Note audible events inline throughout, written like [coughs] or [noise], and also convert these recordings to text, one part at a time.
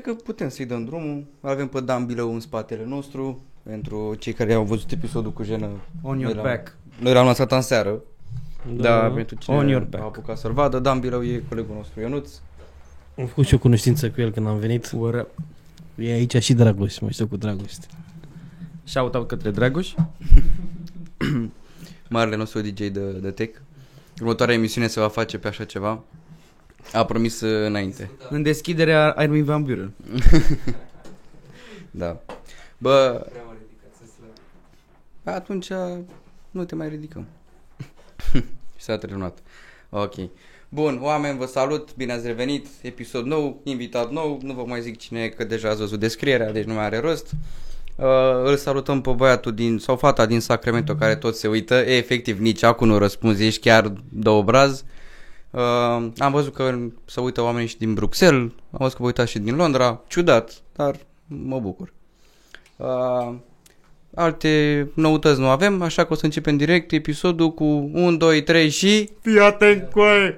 cred că putem să-i dăm drumul. Avem pe Dan Bilău în spatele nostru. Pentru cei care au văzut episodul cu jenă. On your noi back. Noi l-am lansat în seară. Da, Da. pentru cine On your a back. apucat să-l vadă. Dan Bilău e colegul nostru Ionuț. Am făcut și o cunoștință cu el când am venit. What up? E aici și Dragoș, mă știu cu Dragoș. Shout out către Dragoș. [coughs] Marele nostru DJ de, de tech. Următoarea emisiune se va face pe așa ceva. A promis uh, înainte. În deschiderea Armin Van Buren. [laughs] Da. Bă, atunci nu te mai ridicăm. Și [laughs] s-a terminat. Ok. Bun, oameni, vă salut, bine ați revenit, episod nou, invitat nou, nu vă mai zic cine e, că deja ați văzut descrierea, deci nu mai are rost. Uh, îl salutăm pe băiatul din, sau fata din Sacramento care tot se uită, e, efectiv nici acum nu răspunzi, ești chiar de obraz. Uh, am văzut că se uită oamenii și din Bruxelles, am văzut că vă uitați și din Londra, ciudat, dar mă bucur. Uh, alte noutăți nu avem, așa că o să începem direct episodul cu 1, 2, 3 și... Fii atent cu aia!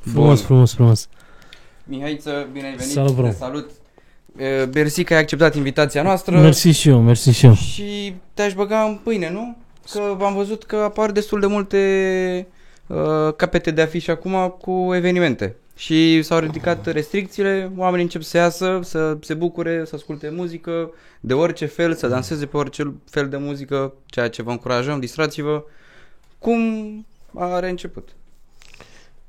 Frumos, frumos, frumos. Mihaiță, bine ai venit! Salut, bro. Te salut! Uh, Mersi că ai acceptat invitația noastră Mersi și eu, mersi și eu. și te-aș băga în pâine, nu? Că am văzut că apar destul de multe uh, capete de afiș acum cu evenimente. Și s-au ridicat restricțiile, oamenii încep să iasă, să se bucure, să asculte muzică de orice fel, să danseze pe orice fel de muzică, ceea ce vă încurajăm, distrați-vă. Cum a reînceput?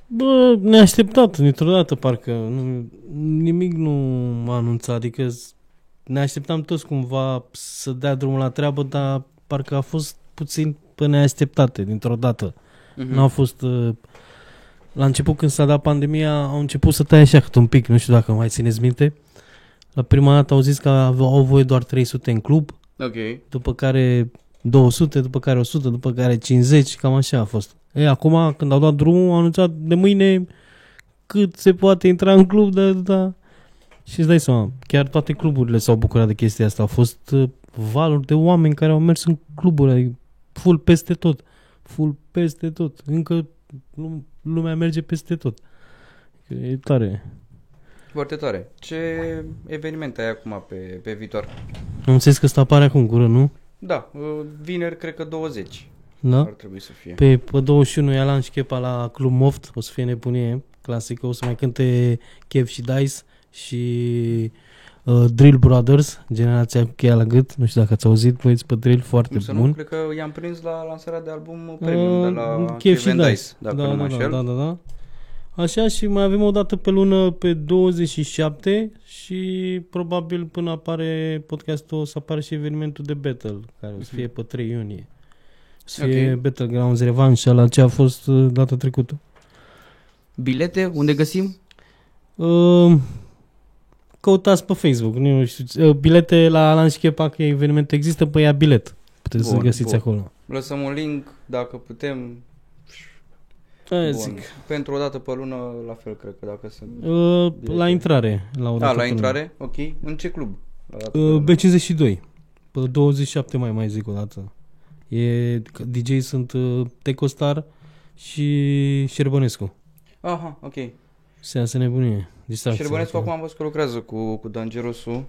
Bă, neașteptat, dintr-o dată parcă. Nu, nimic nu m-a anunțat, adică s- ne așteptam toți cumva să dea drumul la treabă, dar parcă a fost puțin pe neașteptate, dintr-o dată. Mhm. Nu a fost... uh, La început când s-a dat pandemia au început să taie așa cât un pic, nu știu dacă mai țineți minte. La prima dată au zis că aveau- au voie doar 300 în club, Ok. după care 200, după care 100, după care 50, cam așa a fost. E, acum când au dat drumul, au anunțat de mâine cât se poate intra în club, da, da. Și îți dai seama, chiar toate cluburile s-au bucurat de chestia asta. Au fost uh, valuri de oameni care au mers în cluburi, adică full peste tot. Full peste tot. Încă lum- lumea merge peste tot. E tare. Foarte tare. Ce evenimente ai acum pe, pe viitor? Am înțeles că ăsta apare acum în cură, nu? Da, uh, vineri cred că 20 Da? ar trebui să fie. Pe, pe 21 e Alan și Chepa la Club Moft, o să fie nebunie clasică, o să mai cânte Kev și Dice și uh, Drill Brothers, generația cu cheia la gât, nu știu dacă ați auzit, băieți pe Drill, foarte Nu să nu, bun. cred că i-am prins la lansarea de album premium de la Uh, Kev și Kevin Dice, Dice, dacă da, nu mă da, da, înșel. da, da, da. Așa și mai avem o dată pe lună pe 27 și probabil până apare podcastul o să apară și evenimentul de battle, care o să fie pe 3 iunie. O să fie Ok. Battlegrounds Revanche, la ce a fost uh, data trecută. Bilete, unde găsim? Uh, căutați pe Facebook, nu știu, uh, bilete la Alan și Chepa, că eveniment există, pe ea bilet. Puteți să Bun, găsiți bun. acolo. Lăsăm un link, dacă putem. Aia Bun. zic. Pentru o dată pe lună, la fel, cred că dacă sunt... Uh, la Bilete. intrare. La o Da, dată la pe intrare, ok. În ce club? La dată pe lună. Uh, lună. B52. Pe 27 mai mai zic o dată. E, DJ sunt uh, Tecostar și Șerbănescu. Aha, ok. Se să nebunie. Distracție. Șerbănescu acum am văzut că lucrează cu, cu Dangerosu.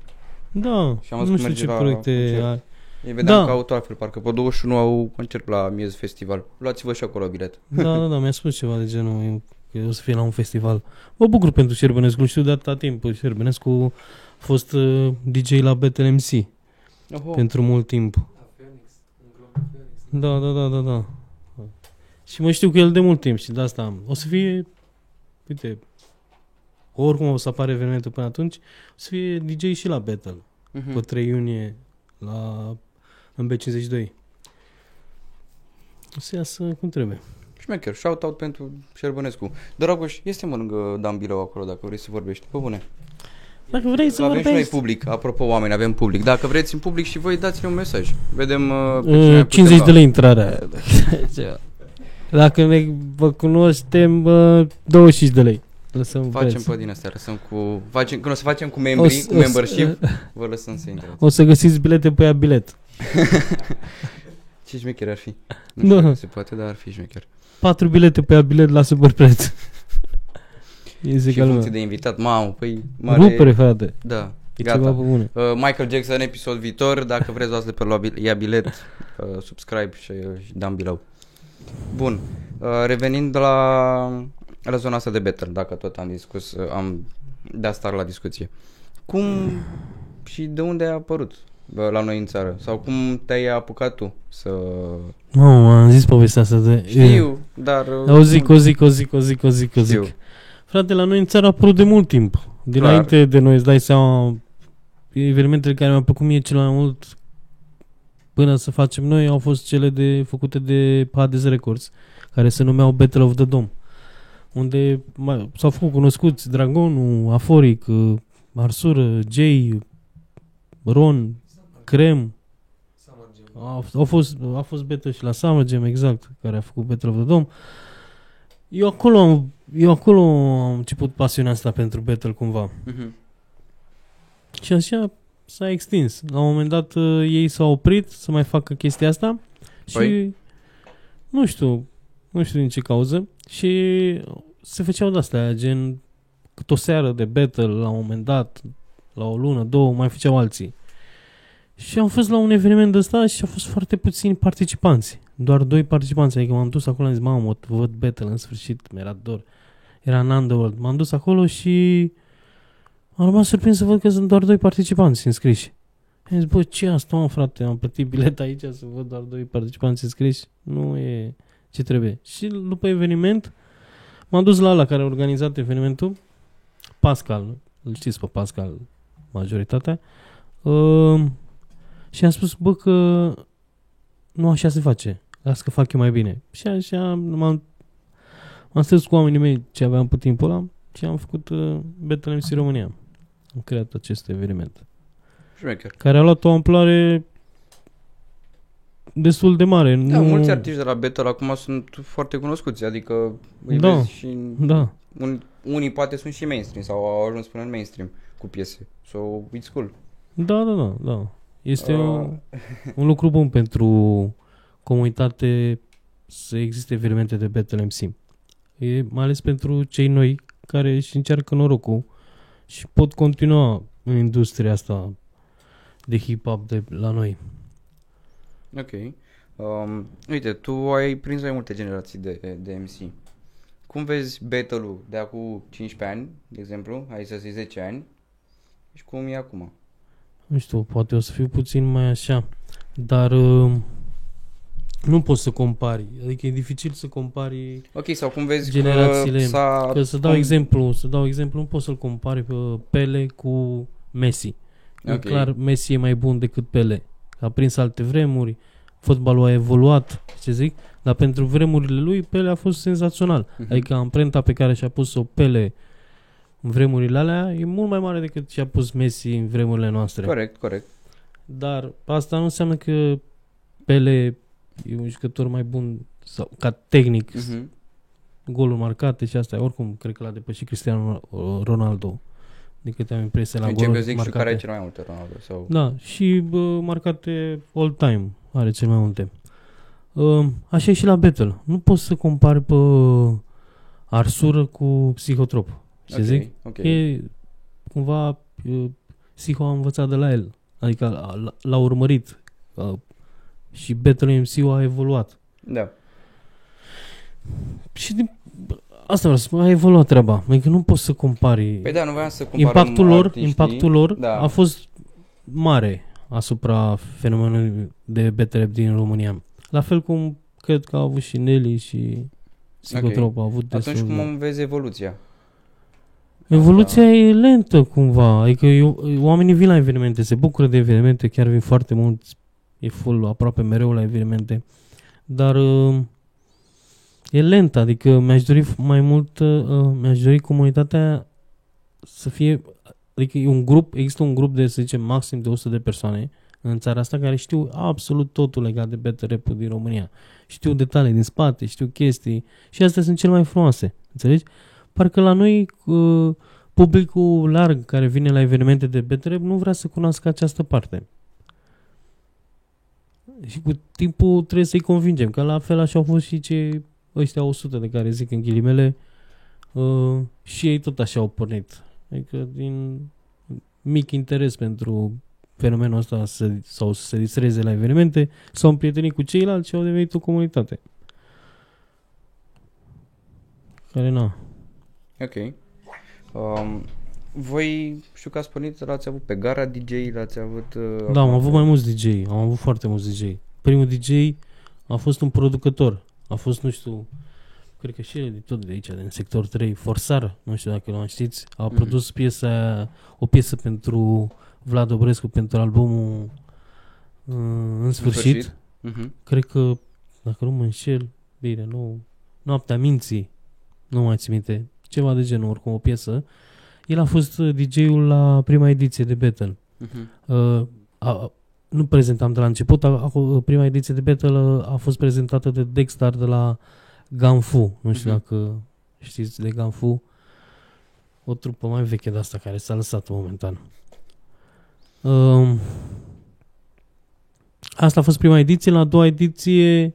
Da, Și am văzut nu că știu merge ce la proiecte concert. are. Îi vedeam Da. că au altfel, parcă pe 21 au concert la Miez Festival. Luați-vă și acolo bilet. Da, da, da, mi-a spus ceva de genul eu- că o să fie la un festival. Mă bucur pentru Șerbănescu, îl știu de atâta timp. Șerbănescu a fost uh, DJ la Battle MC Oho. pentru mult timp. Da, da, da, da, da. Și mă știu cu el de mult timp și de asta am. O să fie, uite, oricum o să apare evenimentul până atunci, o să fie DJ și la Battle, Mhm. pe 3 iunie, la, în B52. O să iasă cum trebuie. Șmecher, shout-out pentru Șerbănescu. Dragoș, este mă lângă Dan Bilău acolo, dacă vrei să vorbești. Pe bune. Dacă vrei să avem și noi vorbești... public, apropo oameni, avem public. Dacă vreți în public și voi, dați-ne un mesaj. Vedem uh, pe cine Uh, putem 50 lua. de lei intrarea. [laughs] Dacă ne vă cunoaștem, uh, 25 de lei. Lăsăm Facem preț. pe din astea, lăsăm cu... Facem, când o să facem cu O membrii, să- cu o să- membership, vă lăsăm să intrați. O să găsiți bilete pe ea bilet. [laughs] Ce șmecher ar fi? Nu știu Da. dacă se poate, dar ar fi șmecher. 4 bilete pe ea bilet la super preț. [laughs] Este și ca în lumea. funcție de invitat. Mamă, păi mare... Rupere, frate. Da, E ceva gata. pe bune. Uh, Michael Jackson, episod viitor. Dacă vreți, luați de pe la bil- ia bilet, uh, subscribe și, și down below. Bun. Uh, revenind la, la zona asta de better, dacă tot am discus, uh, am dat start la discuție. Cum și de unde a apărut uh, la noi în țară? Sau cum te-ai apucat tu să... Mamă, am zis povestea asta de... Știu, dar... uh, O zic, o zic, o zic, o zic, o zic, o Știu. zic. Frate, la noi în țară a apărut de mult timp. Dinainte de noi, îți dai seama, evenimentele care mi-au plăcut mie cel mai mult până să facem noi au fost cele de făcute de Hades Records, care se numeau Battle of the Dome. Unde mai, s-au făcut cunoscuți Dragonul, Aforic, uh, Arsură, Jay, Ron, Crem. A, au fost, a fost battle și la Summer Jam, exact, care a făcut Battle of the Dome. Eu acolo am, eu acolo am început pasiunea asta pentru battle cumva. Mhm. Și așa s-a extins. La un moment dat uh, ei s-au oprit să mai facă chestia asta și Păi? nu știu, nu știu din ce cauză și se făceau de-astea, gen cât o seară de battle la un moment dat, la o lună, două, mai făceau alții. Și am fost la un eveniment de ăsta și au fost foarte puțini participanți. Doar doi participanți. Adică m-am dus acolo, am zis, mamă, văd battle în sfârșit, mi-era dor. Era în Underworld. M-am dus acolo și am rămas surprins să văd că sunt doar doi participanți înscriși. Am zis, bă, ce e asta, mă, frate? Am plătit bilet aici să văd doar doi participanți înscriși. Nu e ce trebuie. Și după eveniment, m-am dus la ăla care a organizat evenimentul, Pascal, îl știți pe Pascal, majoritatea, uh, și am spus, bă, că nu așa se face. Las că fac eu mai bine. Și așa m-am, m-am strâns cu oamenii mei ce aveam pe timpul ăla și am făcut uh, Battle MC România. Am creat acest eveniment. Șmecher. Care a luat o amploare destul de mare. Da, nu... mulți artiști de la Battle acum sunt foarte cunoscuți, adică îi Da. vezi și în- Da. un, unii poate sunt și mainstream sau au ajuns până în mainstream cu piese. So, it's cool. Da, da, da, da. Este Uh. uh... un lucru bun pentru comunitate să existe evenimente de Battle MC. E mai ales pentru cei noi care își încearcă norocul și pot continua în industria asta de hip-hop de la noi. Ok. Um, uite, tu ai prins mai multe generații de, de MC. Cum vezi battle-ul de acum 15 ani, de exemplu, hai să zic 10 ani, și cum e acum? Nu știu, poate o să fiu puțin mai așa, dar uh, nu poți să compari. Adică e dificil să compari Ok, sau cum vezi Generațiile, că s-a... Că să dau cum- exemplu, să dau exemplu, nu poți să-l compari pe Pele cu Messi. E Ok. clar, Messi e mai bun decât Pele. A prins alte vremuri, fotbalul a evoluat, ce zic, dar pentru vremurile lui Pele a fost senzațional. Mhm. Adică amprenta pe care și-a pus-o Pele în vremurile alea e mult mai mare decât și-a pus Messi în vremurile noastre. Corect, corect. Dar asta nu înseamnă că Pele e un jucător mai bun sau ca tehnic, Mhm. goluri marcate și asta. Oricum, cred că l-a depășit Cristiano Ronaldo. Din câte am impresia la În Champions goluri League știu marcate. care ai cel mai multe Ronaldo. Sau... Da, și bă, marcate all time are cel mai multe. Uh, așa e și la Battle. Nu poți să compari pe Arsură cu Psihotrop. Ce Ok, zic? ok. E cumva e, Psiho a învățat de la el. Adică l-a, l-a urmărit. Uh, și Battle MC-ul a evoluat. Da. Și din, asta vreau să spun, a evoluat treaba. Adică nu poți să compari. Păi da, nu voiam să comparăm impactul lor, artiștii. impactul lor Da. a fost mare asupra fenomenului de BTRP din România. La fel cum cred că au avut și Nelly și Psicotrop au avut destul Atunci de- cum vezi evoluția? Evoluția e lentă cumva, adică eu, oamenii vin la evenimente, se bucură de evenimente, chiar vin foarte mulți, e full aproape mereu la evenimente, dar uh, e lent, adică mi-aș dori mai mult, uh, mi-aș dori comunitatea să fie, adică e un grup, există un grup de, să zicem, maxim de 100 de persoane în țara asta care știu absolut totul legat de battle rap din România. Știu detalii din spate, știu chestii și astea sunt cele mai frumoase, înțelegi? Parcă la noi uh, publicul larg care vine la evenimente de battle rap nu vrea să cunoască această parte. Și cu timpul trebuie să-i convingem, că la fel așa au fost și ce ăștia 100 de care zic în ghilimele Uh, și ei tot așa au pornit. Adică din mic interes pentru fenomenul ăsta să, sau să se distreze la evenimente, s-au împrietenit cu ceilalți și au devenit o comunitate. Care na. Ok. Um, voi știu că ați pornit, l-ați avut pe gara DJ, l-ați avut... Uh, Da, am avut mai mulți DJ, am avut foarte mulți DJ. Primul DJ a fost un producător. A fost, nu știu, cred că și el e de tot de aici, din sector 3, Forsar, nu știu dacă l știți, a Mhm. produs piesa, o piesă pentru Vlad Obrescu pentru albumul uh, În sfârșit. sfârșit. Mhm. Cred că, dacă nu mă înșel, bine, nu, Noaptea Minții, nu mai țin minte, ceva de genul, oricum o piesă. El a fost uh, DJ-ul la prima ediție de Battle. Mhm. Uh, a, a- nu prezentam de la început, a, a, prima ediție de Battle uh, a fost prezentată de Dexter de la Ganfu. Nu știu Mhm. dacă știți de Ganfu. O trupă mai veche de asta care s-a lăsat momentan. Um, asta a fost prima ediție. La a doua ediție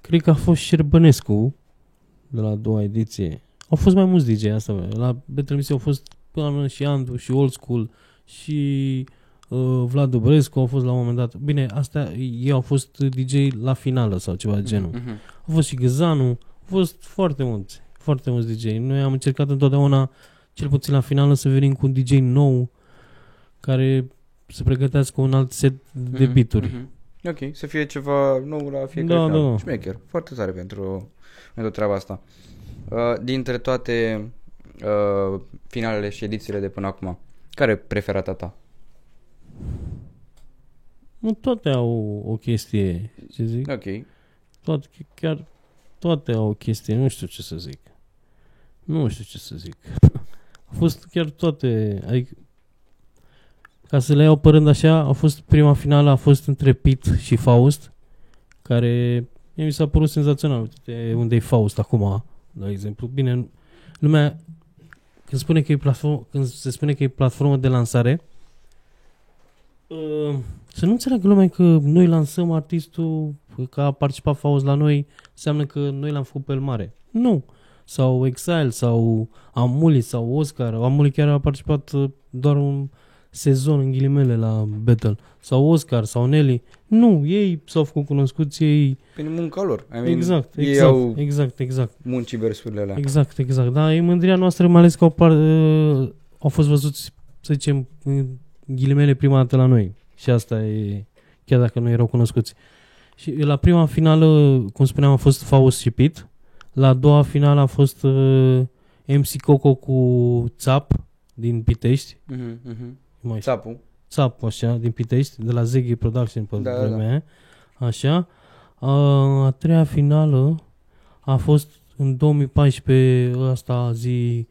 cred că a fost Șerbănescu de la a doua ediție. Au fost mai mulți DJ asta. La Battle Mission au fost până la urmă și Andu și Old School și uh, Vlad Dobrescu au fost la un moment dat. Bine, astea, ei au fost DJ la finală sau ceva de genul. Mhm. A fost și Găzanu, au fost foarte mulți, foarte mulți DJ. Noi am încercat întotdeauna, cel puțin la finală, să venim cu un DJ nou care să pregătească un alt set de Mhm. bituri. Mhm. Ok, să fie ceva nou la fiecare Da, final. da. Șmecher, foarte tare pentru, pentru treaba asta. Uh, dintre toate uh, finalele și edițiile de până acum, care e preferata ta? Nu toate au o chestie, ce zic? Ok. Toate, chiar toate au o chestie, nu știu ce să zic. Nu știu ce să zic. [laughs] A fost chiar toate, adică ca să le iau părând așa, a fost prima finală a fost între Pit și Faust, care mie mi s-a părut senzațional. Uite unde e Faust acum, de exemplu. Bine, lumea când spune că e platformă, când se spune că e platformă de lansare, uh, să nu înțeleagă lumea că noi lansăm artistul, că a participat Faust la noi, înseamnă că noi l-am făcut pe el mare. Nu. Sau Exile, sau Amuli, sau Oscar. Amuli chiar a participat uh, doar un sezon în ghilimele la Battle. Sau Oscar, sau Nelly. Nu, ei s-au făcut cunoscuți, ei... Prin munca lor. I mean, Exact, Ei exact, au exact, exact. muncii versurile alea. Exact, exact. Da, e mândria noastră, mai ales că au, par, uh, au fost văzuți, să zicem, în ghilimele prima dată la noi. Și asta e, chiar dacă nu erau cunoscuți. Și la prima finală, cum spuneam, a fost Faust și Pit. La a doua finală a fost uh, MC Coco cu Țap din Pitești. Mhm, mhm. Mai știu. Țapul. Țap, așa, din Pitești, de la Zeghi Production pe Da, da, da, vremea aia. Așa. A, a treia finală a fost în 2014, asta zi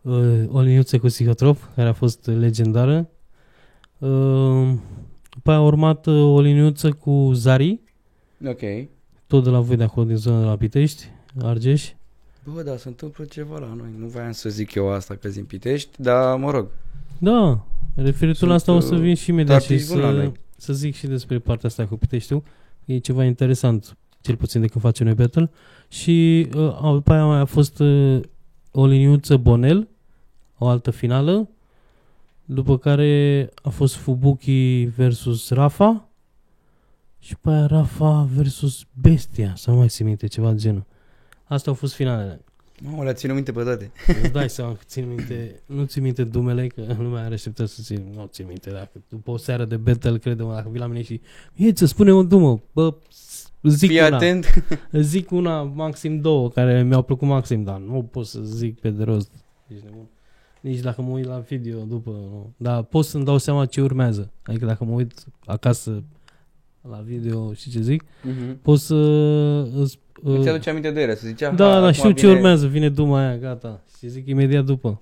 uh, o liniuță cu psihotrop, care a fost legendară. Uh, după aia a urmat uh, o liniuță cu Zari, Ok. tot de la voi de acolo, din zona de la Pitești, Argeș. Bă, da, se întâmplă ceva la noi. Nu voiam să zic eu asta că din Pitești, dar mă rog. Da, referitor Sunt, la asta o să uh, vin și imediat și artiști buni la să, noi. să zic și despre partea asta cu Piteștiu. E ceva interesant, cel puțin de când facem noi battle. Și uh, a- după aia mai a fost uh, o liniuță Bonel, o altă finală, după care a fost Fubuki versus Rafa și după aia Rafa versus Bestia, să nu mai țin minte, ceva de genul. Astea au fost finalele. Mamă, le-a ținut minte pe toate. Îți dai seama că țin minte, nu țin minte dumele, că [laughs] lumea are așteptat să țin, nu țin minte, dacă după o seară de battle, crede-mă, dacă vii la mine și e, să spune un dumă, bă, s- zic Fii una, atent. [laughs] zic una, maxim două, care mi-au plăcut maxim, dar nu pot să zic pe de rost. Ești nebun. Nici dacă mă uit la video după, nu. Dar pot să-mi dau seama ce urmează. Adică dacă mă uit acasă la video și ce zic, Mhm. pot să... Îți, Îți uh, aduce aminte de ele, să zicea, da, "Ha, da, acum știu ce vine- urmează, vine Duma aia, gata. Și zic imediat după.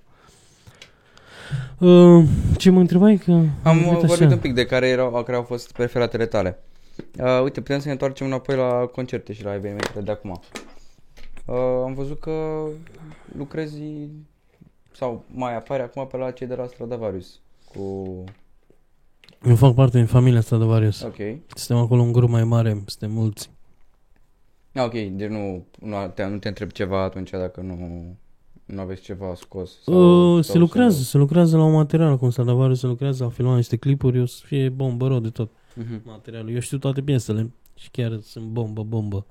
Uh, ce mă întrebai? Că Am uit vorbit așa. un pic de care, erau, care au fost preferatele tale. Uh, uite, putem să ne întoarcem înapoi la concerte și la evenimentele de acum. Uh, am văzut că lucrezi sau mai apare acum pe la cei de la Stradivarius cu... Eu fac parte din familia asta de varios. Ok. Suntem acolo un grup mai mare, suntem mulți. Ah, ok, deci nu, nu, te, nu te întreb ceva atunci dacă nu Nu aveți ceva scos? Uh, se lucrează, se lucrează la un material cu Salvador, se lucrează la filma niște clipuri, o să fie bombă rău de tot Uh-huh. materialul. Eu știu toate piesele și chiar sunt bombă, bombă.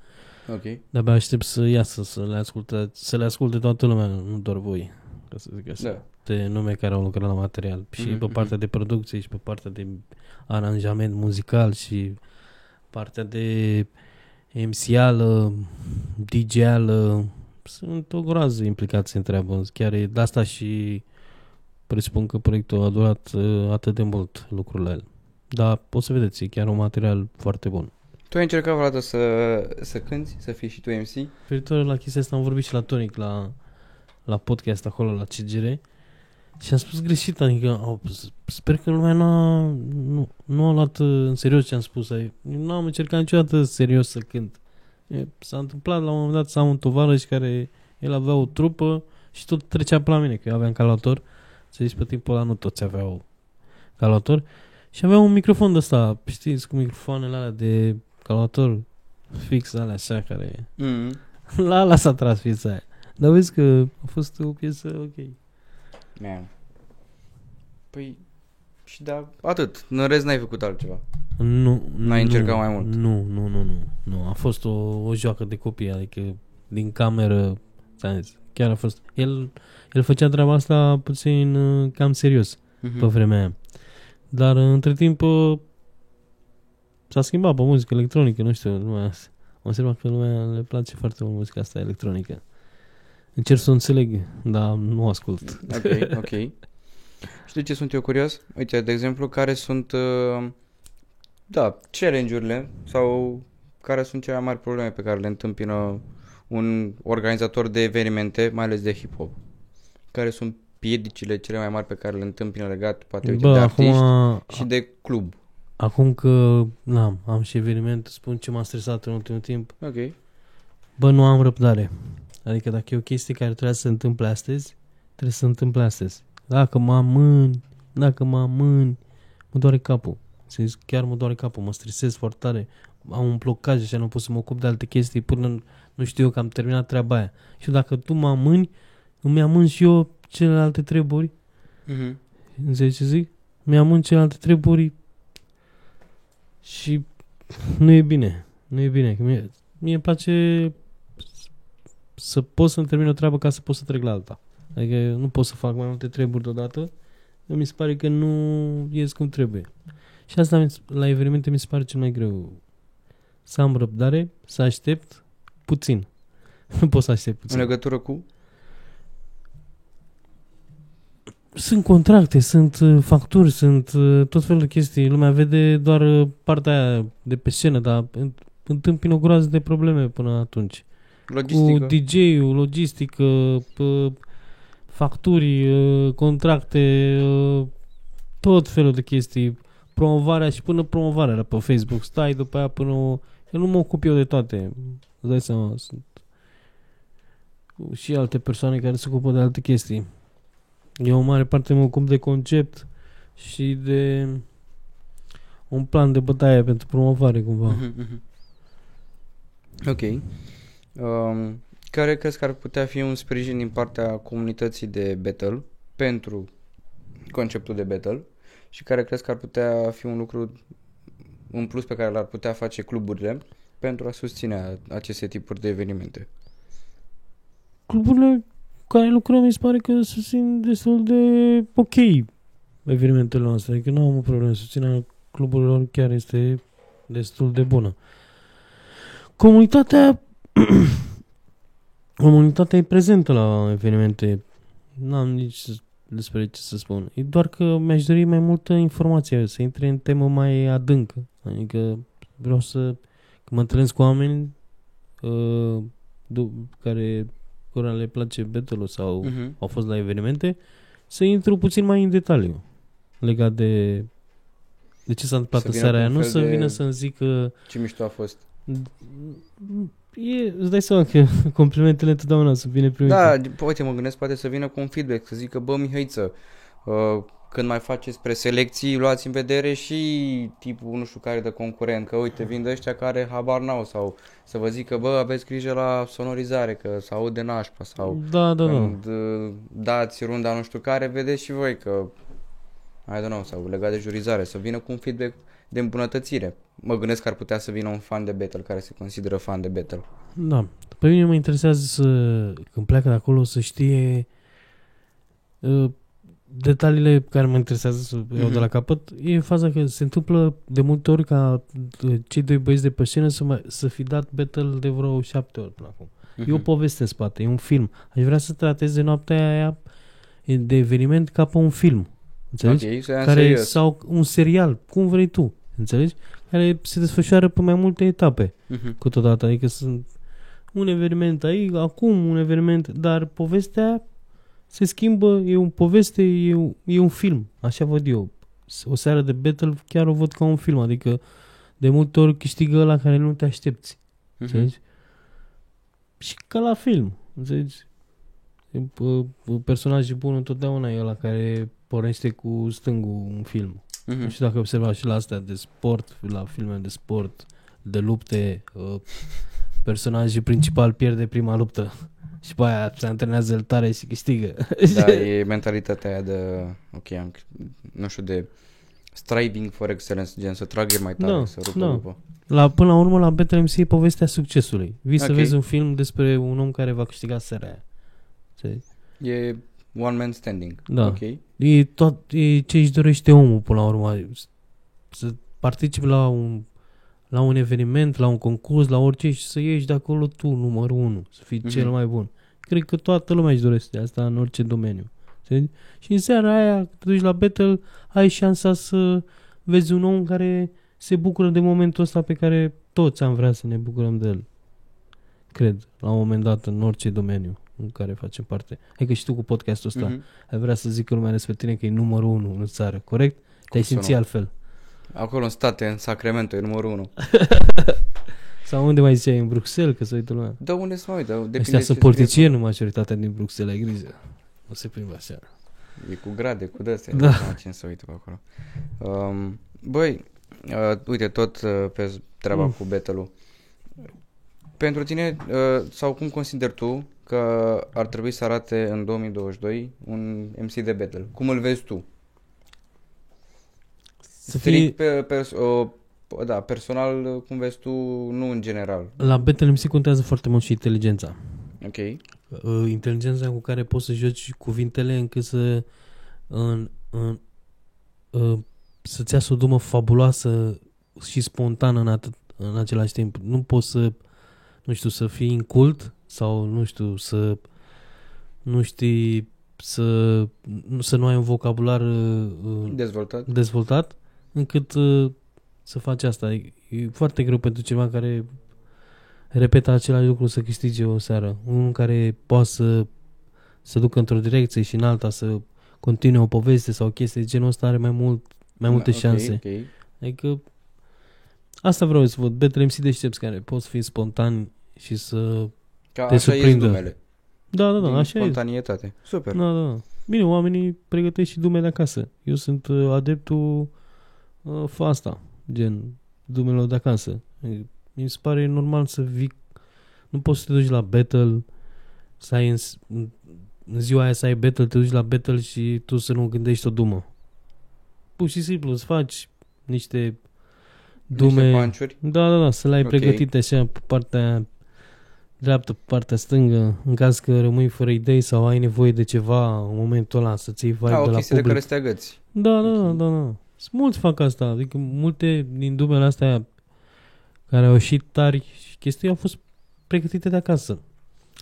Ok. De-abia aștept să iasă, să le asculte, să le asculte toată lumea, nu doar voi. Ca să zic așa. Da. De nume care au lucrat la material. Și Mhm, pe mhm. partea de producție și pe partea de aranjament muzical și partea de MC-ală, DJ-ală. Sunt o groază implicați în treabă. Chiar e de asta și presupun că proiectul a durat uh, atât de mult lucrul la el. Dar o să vedeți, e chiar un material foarte bun. Tu ai încercat vreodată să, să cânti, să fii și tu MC? Referitor la chestia asta am vorbit și la Tonic la, la podcast acolo la CGR și am spus greșit, adică au, sper că lumea n-a, nu, nu a luat uh, în serios ce am spus. Eu nu am încercat niciodată serios să cânt. E, S-a întâmplat la un moment dat să am un tovarăș care el avea o trupă și tot trecea pe la mine, că eu aveam calator. Să zici, pe timpul ăla nu toți aveau calator. Și avea un microfon de ăsta, știți, cu microfoanele alea de calator fix alea așa care Mm. [laughs] la ala s-a tras piesa aia. Dar vezi că a fost o piesă ok. Man. Păi, și da, atât. În rest n-ai făcut altceva. Nu, N-ai nu, încercat mai mult? Nu, nu, nu, nu. nu. A fost o, o joacă de copii, adică din cameră, ți-am zis, chiar a fost. El, el făcea treaba asta puțin uh, cam serios Mhm. pe vremea aia. Dar uh, între timp uh, s-a schimbat pe muzică electronică, nu știu, lumea, am observat că lumea le place foarte mult muzica asta electronică. Încerc să o înțeleg, dar nu ascult. Ok, ok. [laughs] Și de ce sunt eu curios? Uite, de exemplu, care sunt, uh, da, challenge-urile sau care sunt cele mai mari probleme pe care le întâmpină un organizator de evenimente, mai ales de hip-hop? Care sunt piedicile cele mai mari pe care le întâmpină legat, poate, uite, Bă, de acum, artiști și de club? acum că na, am și eveniment, spun ce m-a stresat în ultimul timp. Ok. Bă, nu am răbdare. Adică dacă e o chestie care trebuie să se întâmple astăzi, trebuie să se întâmple astăzi. Dacă mă amâni, dacă mă amâni, mă doare capul. Să zic, chiar mă doare capul, mă stresez foarte tare. Am un blocaj și nu pot să mă ocup de alte chestii până nu știu eu că am terminat treaba aia. Și dacă tu mă amâni, îmi amân și eu celelalte treburi. Mm-hmm. Înțelegi ce zic? Mi-amân celelalte treburi și nu e bine. Nu e bine. Că Mie, mie îmi place să pot să-mi termin o treabă ca să pot să trec la alta. Adică eu nu pot să fac mai multe treburi deodată. Mi se pare că nu ies cum trebuie. Și asta mi- la evenimente mi se pare cel mai greu. Să am răbdare, să aștept puțin. [laughs] Nu pot să aștept În puțin. legătură cu? Sunt contracte, sunt uh, facturi, sunt uh, tot felul de chestii. Lumea vede doar uh, partea aia de pe scenă, dar în- întâmpină o groază de probleme până atunci. Logistică? Cu DJ-ul, logistică, p- facturi, uh, contracte, uh, tot felul de chestii. Promovarea și până promovarea era pe Facebook. Stai după aia până o... Eu nu mă ocup eu de toate. Îți dai seama, sunt și alte persoane care se ocupă de alte chestii. Eu în mare parte mă ocup de concept și de un plan de bătaie pentru promovare cumva. Mhm, mhm. Ok. Um, care crezi că ar putea fi un sprijin din partea comunității de battle pentru conceptul de battle și care crezi că ar putea fi un lucru un plus pe care l-ar putea face cluburile pentru a susține aceste tipuri de evenimente? Cluburile cu care lucrăm mi se pare că susțin destul de ok evenimentele noastre. Adică nu am o problemă. Susținerea cluburilor chiar este destul de bună. Comunitatea [clears throat] comunitatea e prezentă la evenimente. N-am nici despre ce să spun. E doar că mi-aș dori mai multă informație, să intre în temă mai adâncă. Adică vreau să, când mă întâlnesc cu oameni uh, du- care cărora le place battle sau Mhm. au fost la evenimente, să intru puțin mai în detaliu legat de de ce s-a întâmplat Să în vină seara cu aia. un Nu fel să de- vină să-mi zică Ce mișto a fost. E, îți dai seama că [laughs] complimentele întotdeauna sunt bine primite. Da, uite, mă gândesc poate să vină cu un feedback, să zică, bă, Mihăiță, uh, când mai faceți preselecții, luați în vedere și tipul nu știu care de concurent, că uite, vin de ăștia care habar n-au sau să vă zic că bă, aveți grijă la sonorizare, că se aude nașpa sau Da, da, da. când uh, dați runda nu știu care, vedeți și voi că I don't know, sau legat de jurizare, să vină cu un feedback de îmbunătățire. Mă gândesc că ar putea să vină un fan de battle care se consideră fan de battle. Da. Pe mine mă interesează să, când pleacă de acolo, să știe uh, detaliile care mă interesează să iau de Mhm. la capăt. E faza că se întâmplă de multe ori ca uh, cei doi băieți de pe scenă să, mai, să fi dat battle de vreo șapte ori până acum. E o Mhm. poveste în spate, e un film. Aș vrea să trateze noaptea aia de eveniment ca pe un film. Înțelegi? Ok, să ia în care serios. sau un serial, cum vrei tu, înțelegi? Care se desfășoară pe mai multe etape Mhm. câteodată, adică sunt un eveniment aici, acum un eveniment, dar povestea se schimbă, e un poveste, e un, e un film, așa văd eu. O seară de battle chiar o văd ca un film, adică de multe ori câștigă la care nu te aștepți, Mhm. înțelegi? Și ca la film, înțelegi? E, pă, pă, Personajul bun întotdeauna e ăla care pornește cu stângul un film. Mhm. Nu știu dacă observați și la astea de sport, la filme de sport, de lupte, uh, personajul principal pierde prima luptă [laughs] și pe aia se antrenează el tare și câștigă. [laughs] Da, [laughs] e mentalitatea aia de, ok, am, nu știu, de striving for excellence, gen să trag el mai tare, Da, să rupă, da. rupă. La, până la urmă, la Battle MC e povestea succesului. Vii să Ok. vezi un film despre un om care va câștiga seara aia. Înțelegi? E one man standing. Da. Ok. E, tot, e ce își dorește omul până la urmă. Să participi la un, la un eveniment, la un concurs, la orice și să ieși de acolo tu, numărul unu, să fii Mhm. cel mai bun. Cred că toată lumea își dorește asta în orice domeniu. Înțelegi? Și în seara aia, când te duci la battle, ai șansa să vezi un om care se bucură de momentul ăsta pe care toți am vrea să ne bucurăm de el. Cred, la un moment dat, în orice domeniu în care facem parte. Adică și tu cu podcastul ăsta. Mhm. Ai vrea să zică lumea despre tine că e numărul unu în țară, corect? Te-ai să simți nu? altfel. Acolo în state, în Sacramento, e numărul 1. [laughs] Sau unde mai ziceai, în Bruxelles, că se uită lumea. Da, unde să mă uit, da, depinde Ăștia ce sunt scrie politicieni, majoritatea din Bruxelles, ai grijă. Nu se plimbă așa. acolo. E cu grade, cu dăstea, Da. da. cine să uite pe acolo. Um, băi, uh, uite, tot uh, pe treaba Mm. cu battle Pentru tine, uh, sau cum consideri tu că ar trebui să arate în 2022 un MC de battle? Cum îl vezi tu? Să Strict fie, pe, pe, uh, da, personal, uh, cum vezi tu, nu în general. la Battle MC contează foarte mult și inteligența. Ok. Uh, Inteligența cu care poți să joci cuvintele încât să în, în, uh, să-ți iasă o dumă fabuloasă și spontană în, atât, în același timp. Nu poți să, nu știu, să fii incult sau, nu știu, să nu știi să, nu- să nu ai un vocabular uh, uh, Dezvoltat. dezvoltat încât uh, să faci asta. E, e foarte greu pentru cineva care repetă același lucru să câștige o seară. Unul care poate să să ducă într-o direcție și în alta să continue o poveste sau o chestie de genul ăsta are mai mult mai multe Da, ok, șanse. ok. Adică asta vreau să văd. Battle MC deștepți care pot fi spontani și să... Ca Te așa e surprindă. numele. Da, da, da, Din așa e. Spontanietate. Super. Da, da, da. Bine, oamenii pregătesc și dume de acasă. Eu sunt uh, adeptul uh, fă asta, gen dumelor de acasă. E- Mi se pare normal să vii, nu poți să te duci la battle, să ai în, s- în în ziua aia să ai battle, te duci la battle și tu să nu gândești o dumă. Pur și simplu îți faci niște dume... Niște panciuri. Da, da, da, să le ai Ok. pregătite așa pe partea dreaptă, pe partea stângă, în caz că rămâi fără idei sau ai nevoie de ceva în momentul ăla, să ții vibe Da, de o la chestie de public. care să te agăți. Da, da, da, Ok. da, da. Sunt mulți fac asta, adică multe din dumele astea care au ieșit tari și chestii au fost pregătite de acasă.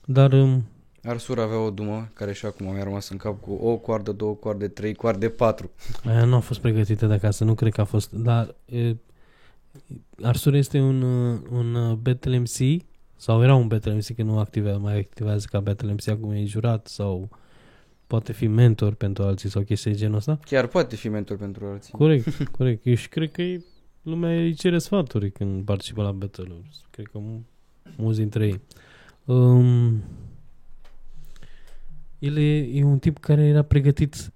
Dar um, Arsur avea o dumă care și acum mi-a rămas în cap cu o coardă, două coarde, trei coarde, patru. aia nu a fost pregătită de acasă, nu cred că a fost. Dar e, Arsur este un, uh, un uh, Battle MC sau era un Battle MC că nu activează, mai activează ca Battle MC, acum e jurat sau poate fi mentor pentru alții sau chestii de genul ăsta. Chiar poate fi mentor pentru alții. Corect, [laughs] corect. Eu și cred că e, lumea îi cere sfaturi când participă la battle-uri. Cred că mu- mulți dintre ei. Um, el e, e un tip care era pregătit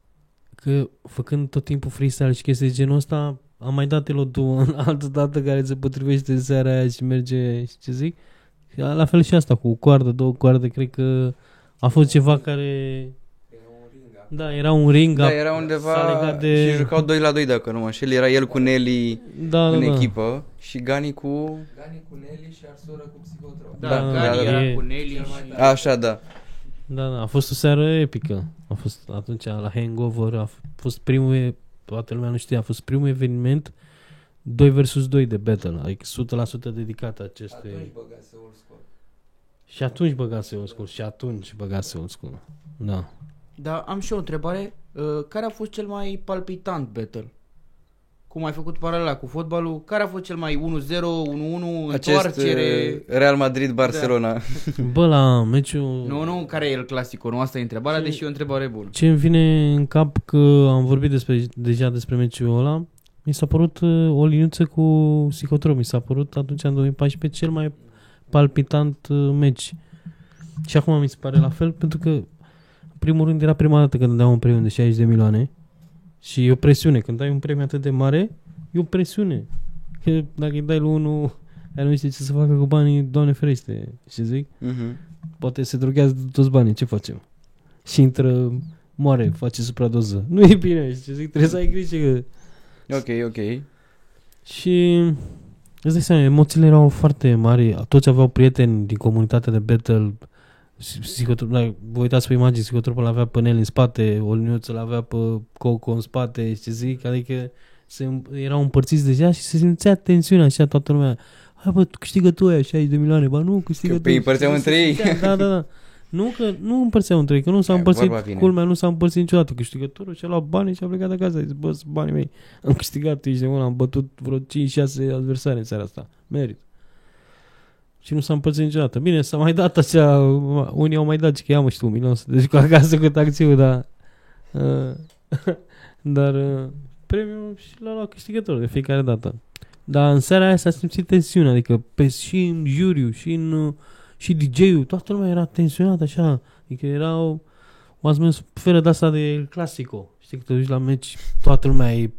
că făcând tot timpul freestyle și chestii de genul ăsta, am mai dat elotul [laughs] în altă dată care se potrivește în seara aia și merge, și ce zic? Și La fel și asta, cu coardă, două coarde, cred că a fost ceva care... Da, era un ring. Da, a- era s-a undeva legat de... și jucau 2 la 2 dacă nu mă înșel. Era el cu Nelly da, da, în da. echipă și Gani cu... Gani cu Nelly și Arsoră cu psihotrop. Da, Da, da, da, Gani da. era E- cu Nelly cel mai și... tare. Așa, da. Da, da, a fost o seară epică. A fost atunci la Hangover, a f- fost primul, toată lumea nu știa, a fost primul eveniment 2 versus 2 de battle, adică 100% dedicat acestui... Atunci băgase old school. Și atunci băgase old school, și atunci băgase old school. Da. Dar am și o întrebare. Uh, Care a fost cel mai palpitant battle? Cum ai făcut paralela cu fotbalul? Care a fost cel mai 1-0, 1-1, Acest întoarcere? uh, Real Madrid-Barcelona. Bă, la meciul... Nu, nu, care e el clasico? Nu, asta e întrebarea, Ce- deși e o întrebare bună. Ce îmi vine în cap că am vorbit despre, deja despre meciul ăla, mi s-a părut uh, o liniuță cu psihotrop. Mi s-a părut atunci în 2014 cel mai palpitant uh, meci. Și acum mi se pare la fel pentru că în primul rând era prima dată când dau un premiu de 60 de milioane și e o presiune. Când dai un premiu atât de mare, e o presiune. Că dacă îi dai lui unul care nu știe ce să facă cu banii, doamne ferește, și zic, Mhm. poate se droghează de toți banii, ce facem? Și intră, moare, face supradoză. Nu e bine, și zic, trebuie să ai grijă că... Ok, ok. Și îți dai seama, emoțiile erau foarte mari, toți aveau prieteni din comunitatea de battle, psihotrop, da, vă uitați pe imagini, psihotropul avea pe Nel în spate, o liniuță avea pe Coco în spate, și ce zic, adică se, erau împărțiți deja și se simțea tensiunea așa toată lumea. Hai bă, tu câștigă tu aia 60 de milioane, ba nu, câștigă Că tu. pe ei împărțeau Se între ei. simțea, Da, da, da. [laughs] Nu că nu împărțeau între ei, că nu s-a E, împărțit, vorba vine. culmea nu s-a împărțit niciodată. Câștigătorul și-a luat banii și a plecat acasă. A zis, bă, sunt banii mei. Am câștigat, ești de mână, am bătut vreo 5-6 adversari în seara asta. Merit. Și nu s-a împărțit niciodată. Bine, s-a mai dat așa, unii au mai dat, zic că ia mă și tu un milion să te duci cu acasă cu taxiul, dar... Uh, [laughs] dar uh, premiul și l-a luat câștigătorul de fiecare dată. Dar în seara aia s-a simțit tensiune, adică pe, și în juriu, și în uh, și DJ-ul, toată lumea era tensionată așa, adică era o, o atmosferă de asta de El Clasico. Știi că te duci la meci, toată lumea e,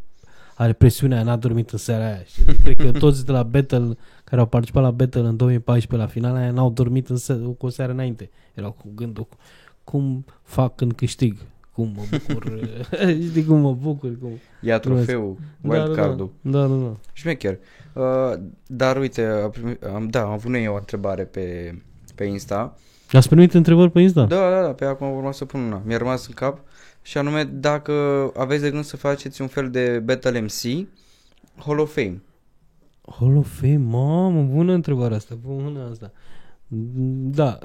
are presiunea, n-a dormit în seara aia. Știi? Cred că toți de la Battle, care au participat la Battle în 2014 la finala aia, n-au dormit în se- cu o seară înainte. Erau cu gândul, cum fac când câștig, cum mă bucur, [laughs] știi cum mă bucur, cum... Ia trofeul, Da, da, wildcard-ul. da, da, da, da. Șmecher. Uh, dar uite, a primit- am, da, am avut noi o întrebare pe, pe Insta. Ați primit întrebări pe Insta? Da, da, da, pe acum urma să pun una. Mi-a rămas în cap și anume dacă aveți de gând să faceți un fel de Battle MC Hall of Fame. Hall of Fame, mamă, bună întrebarea asta, bună asta. Da.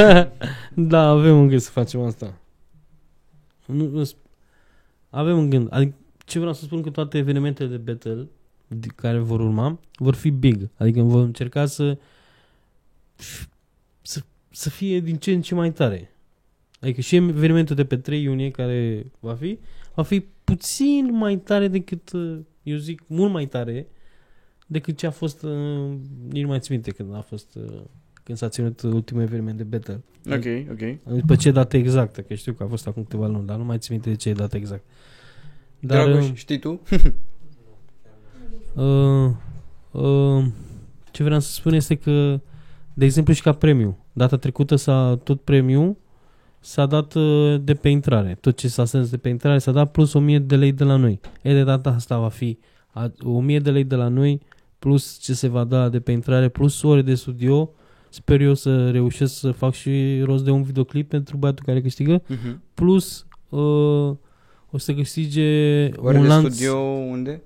[laughs] da, avem în gând să facem asta. Nu, nu, sp- avem în gând. Adică, ce vreau să spun că toate evenimentele de battle de- care vor urma vor fi big. Adică vom încerca să să, să fie din ce în ce mai tare. Adică și evenimentul de pe 3 iunie care va fi, va fi puțin mai tare decât, uh, eu zic, mult mai tare decât ce a fost, uh, nici nu mai țin minte când a fost, uh, când s-a ținut ultimul eveniment de battle. Ok, ok. Pe ce dată exactă, că știu că a fost acum câteva luni, dar nu mai țin minte de ce dată exact. Dar, Dragoș, uh, știi tu? [laughs] Uh, uh, ce vreau să spun este că, de exemplu, și ca premiu. Data trecută s-a tot premiu s-a dat uh, de pe intrare. Tot ce s-a strâns de pe intrare s-a dat plus 1000 de lei de la noi. E de data asta va fi a, 1000 de lei de la noi plus ce se va da de pe intrare plus ore de studio. Sper eu să reușesc să fac și rost de un videoclip pentru băiatul care câștigă. Mhm. Plus uh, o să câștige Ore un de lanț... studio unde?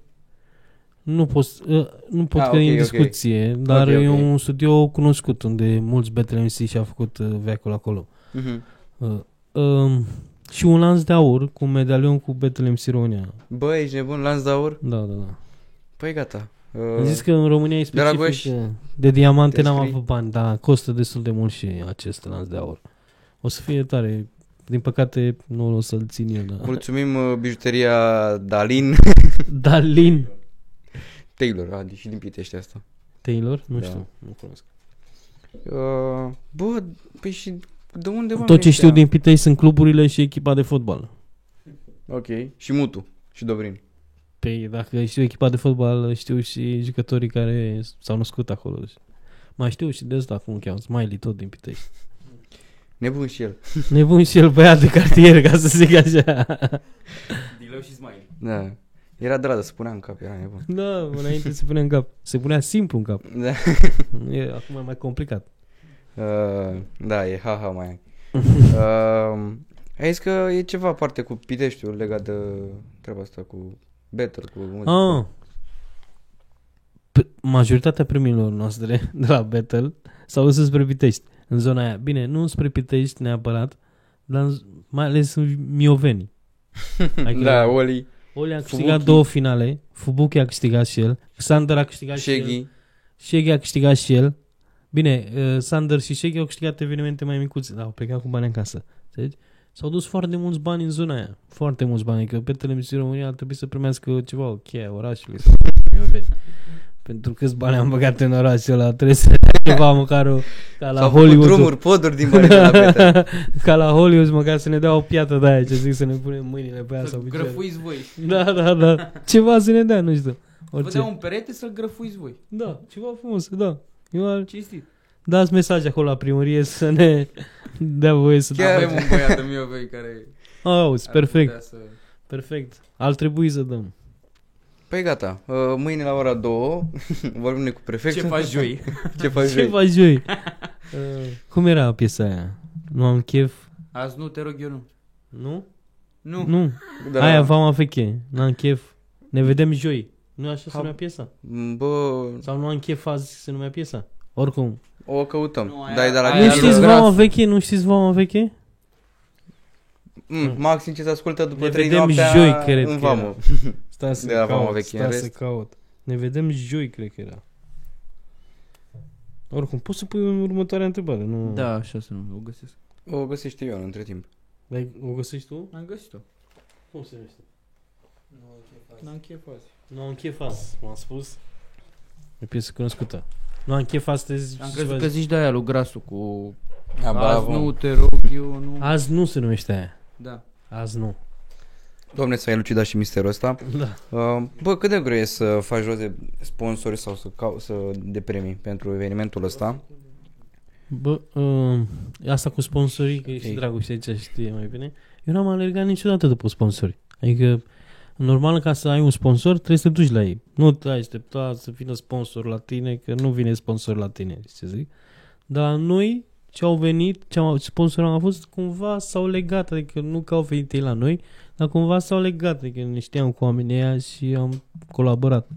Nu pot, uh, nu pot Ah, că e ok, în ok. discuție, dar Ok, e ok. un studio cunoscut unde mulți Battle MC și-a făcut uh, veacul acolo. Mhm. Uh, um, și un lanț de aur cu un medalion cu Battle MC România. Bă, ești nebun, lanț de aur? Da, da, da. Păi gata. Am Uh, zis că în România e specific. Dragoș, uh, de diamante te n-am scrii? avut bani, dar costă destul de mult și acest lanț de aur. O să fie tare. Din păcate nu o să-l țin eu, da. mulțumim uh, bijuteria Dalin [laughs] Dalin Taylor, a, și din Pitești asta. Taylor? Nu Da. știu, nu cunosc. Uh, bă, păi și de unde bani Tot ce ăștia? știu din Pitei sunt cluburile și echipa de fotbal. Ok. Și Mutu. Și Dobrin. Păi dacă știu echipa de fotbal, știu și jucătorii care s-au născut acolo. Mai știu și de ăsta, cum îl cheamă, Smiley, tot din Pitești. Nebun și el. Nebun și el băiat de cartier, ca să zic așa. Dileu și Smiley. Da. Era de la de să punea în cap, era nebun. Da, înainte se punea în cap. Se punea simplu în cap. Da. [laughs] E, acum e mai complicat. Uh, da, e haha mai ai. [laughs] uh, ai zis că e ceva aparte cu Piteștiul legat de treaba asta cu Better, cu muzică. Ah. P- majoritatea premiilor noastre [laughs] de la Battle s-au dus spre Pitești, în zona aia. Bine, nu spre Pitești neapărat, dar în- mai ales în Mioveni. Adică da, Oli, Oli a câștigat Fubuki. două finale, Fubuki a câștigat și el, Sander a câștigat și el, Shaggy. Shaggy a câștigat și el. Bine, uh, Sander și Shaggy au câștigat evenimente mai micuțe, dar au plecat cu bani în casă. Înțelegi? S-au dus foarte mulți bani în zona aia. Foarte mulți bani. Că pe televiziunea România ar trebui să primească ceva, o cheie a orașului. Sau Mioveni. Pentru câți bani am băgat în orașul ăla, trebuie să dea [laughs] ceva măcar o, ca la S-au făcut Hollywood. drumuri, poduri din bani de la Better. [laughs] ca la Hollywood, măcar să ne dea o piatră de aia, ce zic, să ne punem mâinile pe ea sau Să picioarele. grăfuiți voi. Da, da, da. Ceva să ne dea, nu știu. Vă Orice. dea un perete să-l grăfuiți voi. Da, ceva frumos, da. Eu ar... Cinstit. Dați mesaj acolo la primărie să ne dea voie să Chiar- dăm. Avem un băiat în Miovei care Auzi, ar perfect, putea Să... perfect. Ar trebui să dăm. Păi gata, uh, mâine la ora 2 [laughs] vorbim noi cu prefectul. Ce faci joi? [laughs] Ce faci Ce joi? faci joi? [laughs] Uh, Cum era piesa aia? Nu am chef? Azi nu, te rog eu nu. Nu? Nu. Nu. Da. Aia vama veche. N-am chef. Ne vedem joi. Nu așa se numea piesa? Bă, Sau nu am chef azi se numea piesa? Oricum. o căutăm. Nu, aia- Dai de la aia Nu e Gheorghe. știți gras. vama veche? Nu știți vama veche? Mm, maxim ce se ascultă după Ne 3 vedem noaptea joi, cred în că vamă. [laughs] Stai să De la vama caut, veche, în stai să rest. caut. Ne vedem joi, cred că era. Oricum, poți să pui următoarea întrebare, nu... Da, așa să nu, o găsesc. O găsește Ion între timp. Dar o găsești tu? Am găsit-o. Cum se numește? N-am chef azi. Nu am chef azi, m-am spus. E piesă cunoscută. Nu am chef astăzi. Am și crezut vă că zic- zici de aia lui Grasu cu... A, Azi bravo. nu, te rog, eu nu. Azi nu se numește aia. Da. Azi nu. Doamne, să ai elucidat și misterul ăsta. Da. Uh, bă, cât de greu e să faci rost de sponsori sau să, cau- să de premii pentru evenimentul ăsta? Bă, uh, asta cu sponsorii, că și Ei. Dragoș aici știe mai bine. Eu n-am alergat niciodată după sponsori. Adică, normal ca să ai un sponsor, trebuie să te duci la ei. Nu te aștepta să vină sponsor la tine, că nu vine sponsor la tine, știi ce zic? Dar noi, ce au venit, ce au, sponsorii au fost, cumva s-au legat, adică nu că au venit ei la noi, dar cumva s-au legat, adică ne știam cu oamenii aia și am colaborat.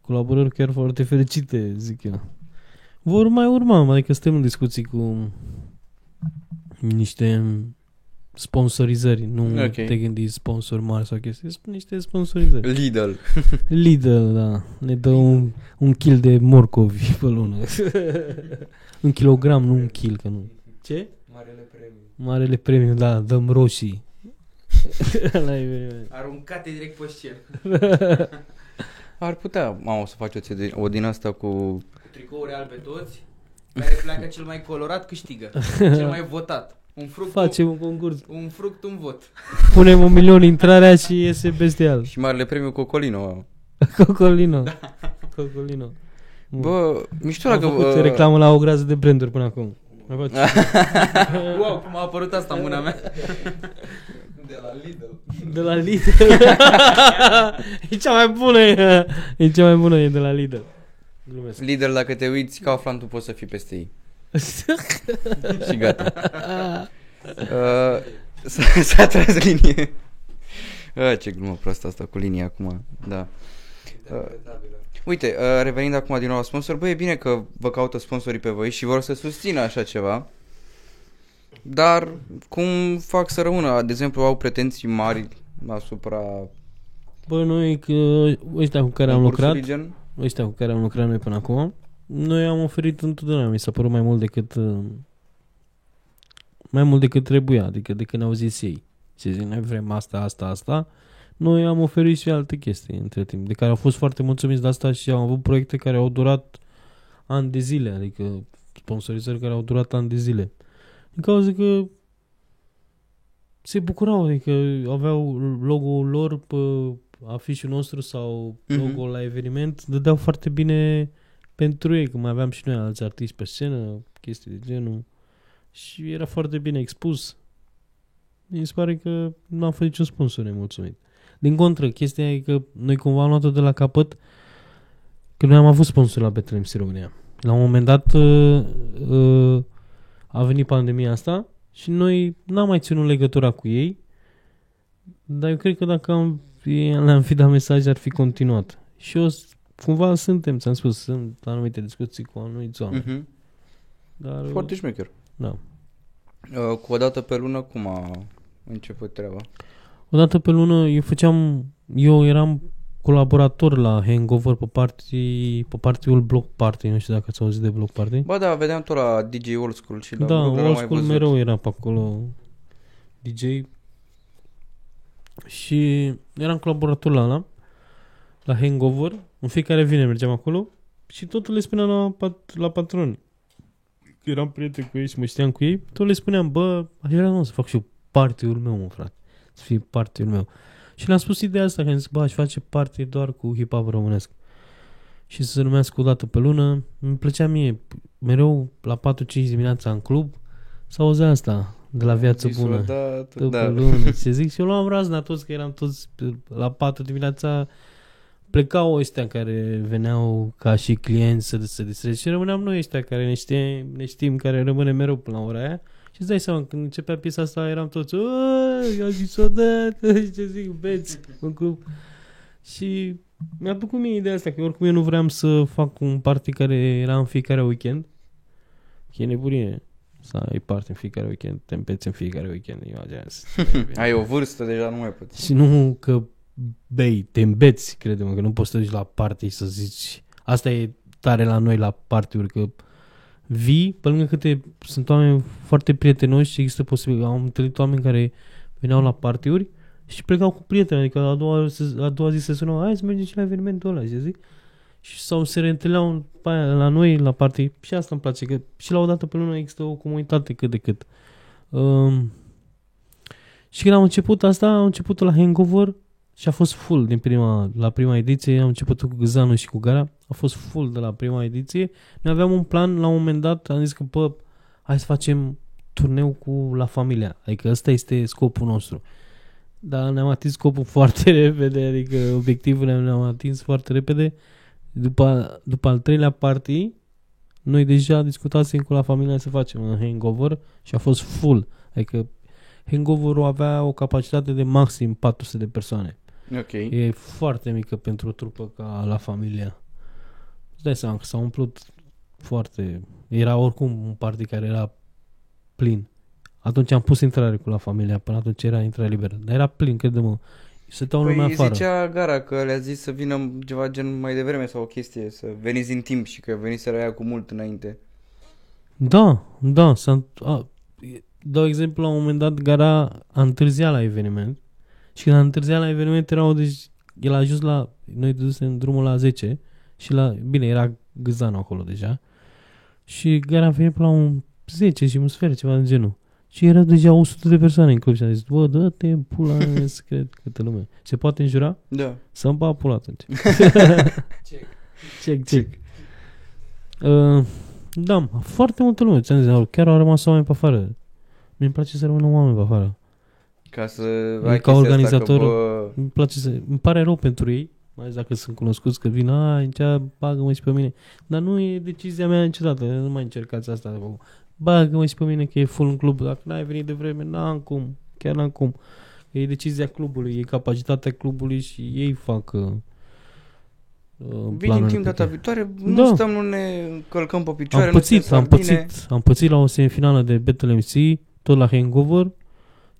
Colaborări chiar foarte fericite, zic eu. Vor mai urma, adică suntem în discuții cu niște sponsorizări, nu Ok. okay. te gândi sponsor mari sau chestii, sunt niște sponsorizări. Lidl. [laughs] Lidl, da, ne dă un, un kil de morcovi [laughs] pe lună. [laughs] un kilogram, nu un kil, că nu. Ce? Marele premiu. Marele premiu, da, dăm roșii. La eveniment. Aruncate direct pe scenă. Ar putea, mamă, să faci o, ție- o din asta cu... Cu tricouri albe toți. Care pleacă cel mai colorat câștigă. Cel mai votat. Un fruct, Facem un concurs. un fruct, un vot. Punem un milion intrarea și iese bestial. Și marele premiu Cocolino. [laughs] Cocolino. Cocolino. Bă, mișto Am dacă... făcut uh, reclamă la o grază de branduri până acum. Mai faci? [laughs] Wow, cum a apărut asta în mâna mea. [laughs] De la Lidl. De la Lidl. e cea mai bună. E, e cea mai bună, e de la Lidl. Glumesc. Lidl, dacă te uiți, Kaufland, tu poți să fii peste ei. [laughs] și gata. [laughs] Uh, s-a, s-a tras linie. Uh, ce glumă proastă asta cu linia acum. Da. Interpretabilă. Uite, uh, revenind acum din nou la sponsor, băi, e bine că vă caută sponsorii pe voi și vor să susțină așa ceva. Dar cum fac să rămână? De exemplu, au pretenții mari asupra Bă, noi că ăștia cu care am concursului lucrat, Gen? ăștia cu care am lucrat noi până acum, noi am oferit întotdeauna, mi s-a părut mai mult decât uh, mai mult decât trebuia, adică decât ne-au zis ei. Ce zic, noi vrem asta, asta, asta. Noi am oferit și alte chestii între timp, de care au fost foarte mulțumiți de asta și am avut proiecte care au durat ani de zile, adică sponsorizări care au durat ani de zile. Din cauza că se bucurau, adică aveau logo-ul lor pe afișul nostru sau Mhm. logo la eveniment, dădeau foarte bine pentru ei, că mai aveam și noi alți artiști pe scenă, chestii de genul și era foarte bine expus. Mi se pare că nu am fost niciun sponsor nemulțumit. Din contră, chestia e că noi cumva am luat-o de la capăt că noi am avut sponsor la Bethlehem MC România. La un moment dat uh, uh, a venit pandemia asta și noi n-am mai ținut legătura cu ei, dar eu cred că dacă am, le-am fi dat mesaj ar fi continuat. Și eu s- cumva suntem, ți-am spus, sunt anumite discuții cu anumiți oameni. Mhm. Dar, Foarte șmecher. da. Uh, cu o dată pe lună, cum a început treaba? O dată pe lună eu făceam, eu eram colaborator la Hangover pe, party, pe partiul Block Party, nu știu dacă ați auzit de Block Party. Ba da, vedeam tot la DJ Old School și la da, blog, l-am old mai school văzut. mereu era pe acolo DJ și eram colaborator la ăla, la Hangover, în fiecare vineri mergeam acolo și tot le spuneam la, pat, la patroni. Că Eram prieten cu ei și mă știam cu ei, tot le spuneam, bă, aș vrea mă, să fac și eu partiul meu, mă, frate. Să fie partiul meu. Și le-am spus ideea asta, că am zis, bă, aș face parte doar cu hip-hop românesc. Și să se numească o dată pe lună. Îmi plăcea mie, mereu la 4-5 dimineața în club, să auzea asta de la viață Visul bună. dat, După da. lună, ce zic. Și eu luam razna toți, că eram toți pe- la 4 dimineața plecau ăștia care veneau ca și clienți să se distreze și rămâneam noi ăștia care ne știm, ne știm care rămâne mereu până la ora aia. Și îți dai seama, când începea piesa asta, eram toți, "Oi, i-a zis odată, și ce zic, beți în club. Și mi-a plăcut mie ideea asta, că oricum eu nu vreau să fac un party care era în fiecare weekend. Că e nebunie să ai party în fiecare weekend, te împeți în fiecare weekend. Eu așa, Ai o vârstă, deja nu mai poți. și nu că bei, te îmbeți, crede-mă, că nu poți să te duci la party și să zici... Asta e tare la noi la party-uri, că vii, pe lângă câte sunt oameni foarte prietenoși și există posibil. Am întâlnit oameni care veneau la party-uri și plecau cu prieteni, adică a doua, se- a doua zi se sunau, hai să mergem și la evenimentul ăla, și zic. Și sau se reîntâlneau pe aia, la noi la party și asta îmi place, că și la o dată pe lună există o comunitate cât de cât. Um, și când am început asta, am început la Hangover și a fost full din prima, la prima ediție, am început cu Gâzanu și cu Gara, a fost full de la prima ediție. Noi aveam un plan, la un moment dat am zis că, bă, hai să facem turneu cu La Familia, adică ăsta este scopul nostru. Dar ne-am atins scopul [laughs] foarte repede, adică obiectivul ne- ne-am atins foarte repede. După, după al treilea party, noi deja discutasem cu La Familia să facem un hangover și a fost full. Adică hangover-ul avea o capacitate de maxim 400 de persoane. Ok. E foarte mică pentru o trupă ca la familia. Îți dai seama că s-a umplut foarte... Era oricum un party care era plin. Atunci am pus intrare cu la familia, până atunci era intrare liberă. Dar era plin, crede-mă. Stăteau lumea Păi afară. zicea Gara că le-a zis să vină ceva gen mai devreme sau o chestie, să veniți în timp și că veniseră aia cu mult înainte. Da, da. S-a, a, dau exemplu, la un moment dat Gara a întârziat la eveniment și când a întârziat la eveniment erau, deci, el a ajuns la, noi dusem drumul la 10 și la, bine, era Gâzanu acolo deja și Gara a venit până la un 10 și un sfert, ceva de genul. Și erau deja 100 de persoane în club și a zis, bă, dă-te în pula mea, [laughs] să cred câtă lume. Se poate înjura? Da. Să-mi bag pula atunci. [laughs] Check. Check, check. Uh, da, foarte multă lume, ți-am zis, chiar au rămas oameni pe afară. Mi-mi place să rămână oameni pe afară. Ca să ca ai chestia organizator- Asta că, bă, Îmi place să... Îmi pare rău pentru ei, mai ales dacă sunt cunoscuți că vin, a, încea, bagă-mă și pe mine. Dar nu e decizia mea niciodată, nu mai încercați asta. Bagă-mă și pe mine că e full în club. Dacă n-ai venit de vreme, n-am cum, chiar n-am cum. E decizia clubului, e capacitatea clubului și ei fac uh, uh, vin în planurile timp pe data care- viitoare, nu Da. stăm, nu ne încălcăm pe picioare, Am nu pățit, stăm am bine. pățit, am pățit la o semifinală de Battle MC, tot la Hangover,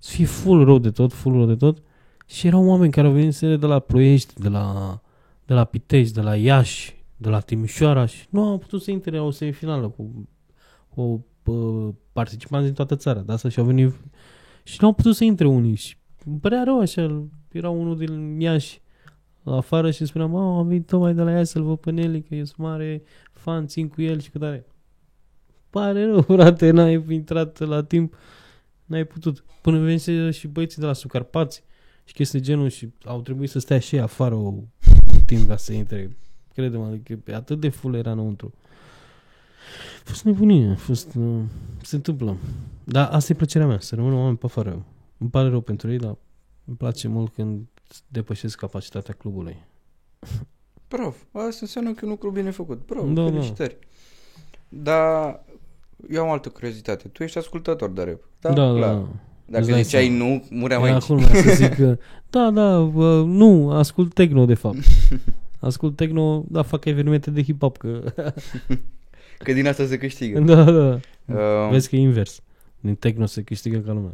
să fie full rău de tot, full rău de tot. Și erau oameni care au venit de la Ploiești, de la, de la Pitești, de la Iași, de la Timișoara și nu au putut să intre la o semifinală cu, cu uh, participanți din toată țara. De asta și au venit și nu au putut să intre unii și îmi părea rău așa, era unul din Iași la afară și îmi spunea, mă, am venit tocmai de la Iași să-l văd pe Nelly, că eu sunt mare fan, țin cu el și cu tare. Pare rău, [laughs] frate, n-ai intrat la timp. N-ai putut. Până venise și băieții de la Sucarpați și chestii de genul și au trebuit să stea și ei afară o timp ca să intre. Crede-mă, adică atât de full era înăuntru. A fost nebunie, a fost... Uh, se întâmplă. Dar asta e plăcerea mea, să rămână oameni pe afară. Îmi pare rău pentru ei, dar îmi place mult când depășesc capacitatea clubului. Bravo, asta înseamnă că e un lucru bine făcut. Bravo, Da, da. felicitări. Dar eu am altă curiozitate. Tu ești ascultător de rap. Da, da, clar. da. Dacă Îți dai ziceai seama. nu, muream Era aici. acum să zic că, [laughs] da, da, uh, nu, ascult techno de fapt. [laughs] Ascult techno, da, fac evenimente de hip-hop, că... Că din asta se câștigă. da, da. Uh, Vezi că e invers. Din techno se câștigă ca lumea.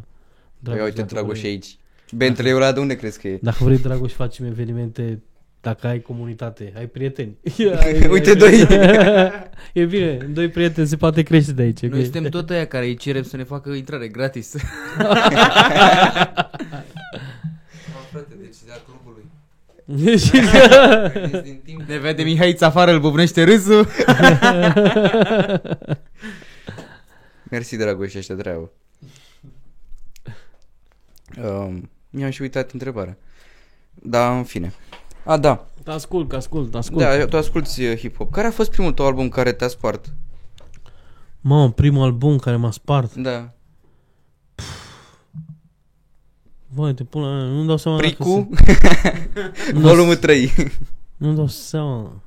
Ia uite, dacă Dragoș vrei- aici. Bentley ăla de unde crezi că e? Dacă vrei, Dragoș, facem evenimente dacă ai comunitate, ai prieteni. [laughs] Uite, doi. [laughs] e bine, doi prieteni se poate crește de aici. Noi ok? suntem tot aia care îi cerem să ne facă intrare gratis. frate, decizia clubului. din [laughs] timp. Ne vede Mihaiț afară, îl bubnește râsul. Mersi, Dragoș, ăștia treabă. Um, mi-am și uitat întrebarea. Da, în fine. A, da. ascult, ascult, ascult. Da, tu asculti uh, hip-hop. Care a fost primul tău album care te-a spart? Mamă, primul album care m-a spart. Da. Vai, te pun la nu-mi dau seama dacă Pricu, se- [laughs] nu-mi dau, volumul 3. nu-mi dau seama.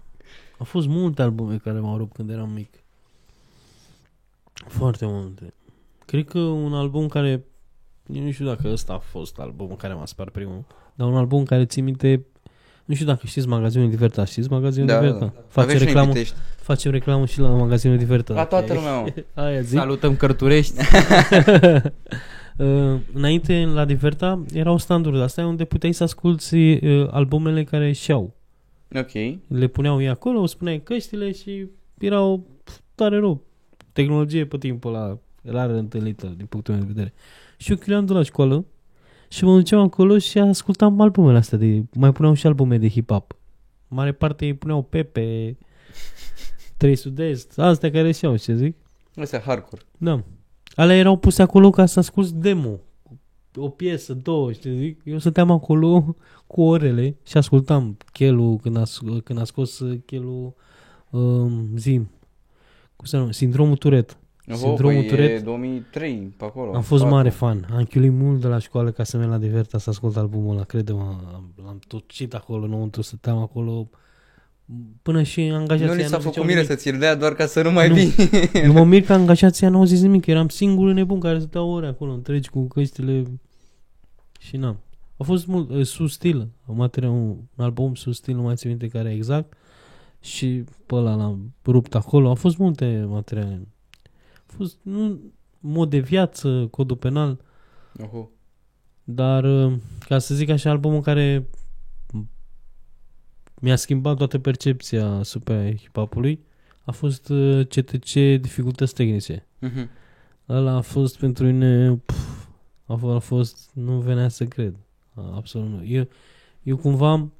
Au fost multe albume care m-au rupt când eram mic. Foarte multe. Cred că un album care eu nu știu dacă ăsta a fost albumul care m-a spart primul, dar un album care țin minte nu știu dacă știți magazinul Diverta, știți magazinul Da, da, Diverta? da. Face Aveți și reclamă, Pitești. facem reclamă și la magazinul Diverta. La toată Ok. lumea, mă. [laughs] Aia zic. Salutăm Cărturești. [laughs] Uh, înainte, la Diverta, erau standuri de astea unde puteai să asculti uh, albumele care ieșeau. Ok. Le puneau ei acolo, spuneai căștile și erau pf, tare rău. Tehnologie pe timpul ăla rar întâlnită din punctul meu de vedere. Și eu chiuleam de la școală și mă duceam acolo și ascultam albumele astea. De, mai puneau și albume de hip-hop. Mare parte îi puneau Pepe, 3 Sud-Est, astea care ieșeau, ce zic? Asta hardcore. Da. Alea erau puse acolo ca să asculti demo. O piesă, două, știi zic? Eu stăteam acolo cu orele și ascultam Chelu când a, sc- când a scos uh, Chelu um, Zim. Cum se numește? Sindromul Turet. Oho, Sindromul păi e Turet. 2003, pe acolo. Am fost patru. mare fan. Am chiulit mult de la școală ca să merg la Diverta să ascult albumul ăla. Crede-mă, am- l-am tocit acolo înăuntru, stăteam acolo până și angajații Nu li aia s-a nu făcut ziceau mire nimic. să ți-l dea doar ca să nu mai Nu. vii. [laughs] Nu mă mir că angajații nu au zis nimic, eram singurul nebun care stătea ore acolo întregi cu căștile și n-am. A fost mult, uh, sus stil, un, material, un album sus stil, nu mai țin minte care exact și pe ăla l-am rupt acolo, au fost multe materiale. A fost nu, mod de viață, codul penal, Oho. dar uh, ca să zic așa, albumul care mi-a schimbat toată percepția asupra hip-hopului a fost uh, CTC Dificultăți Tehnice. Mhm. Ăla a fost pentru mine, pf, a, f- a fost, nu venea să cred. A, Absolut nu. Eu, eu cumva am,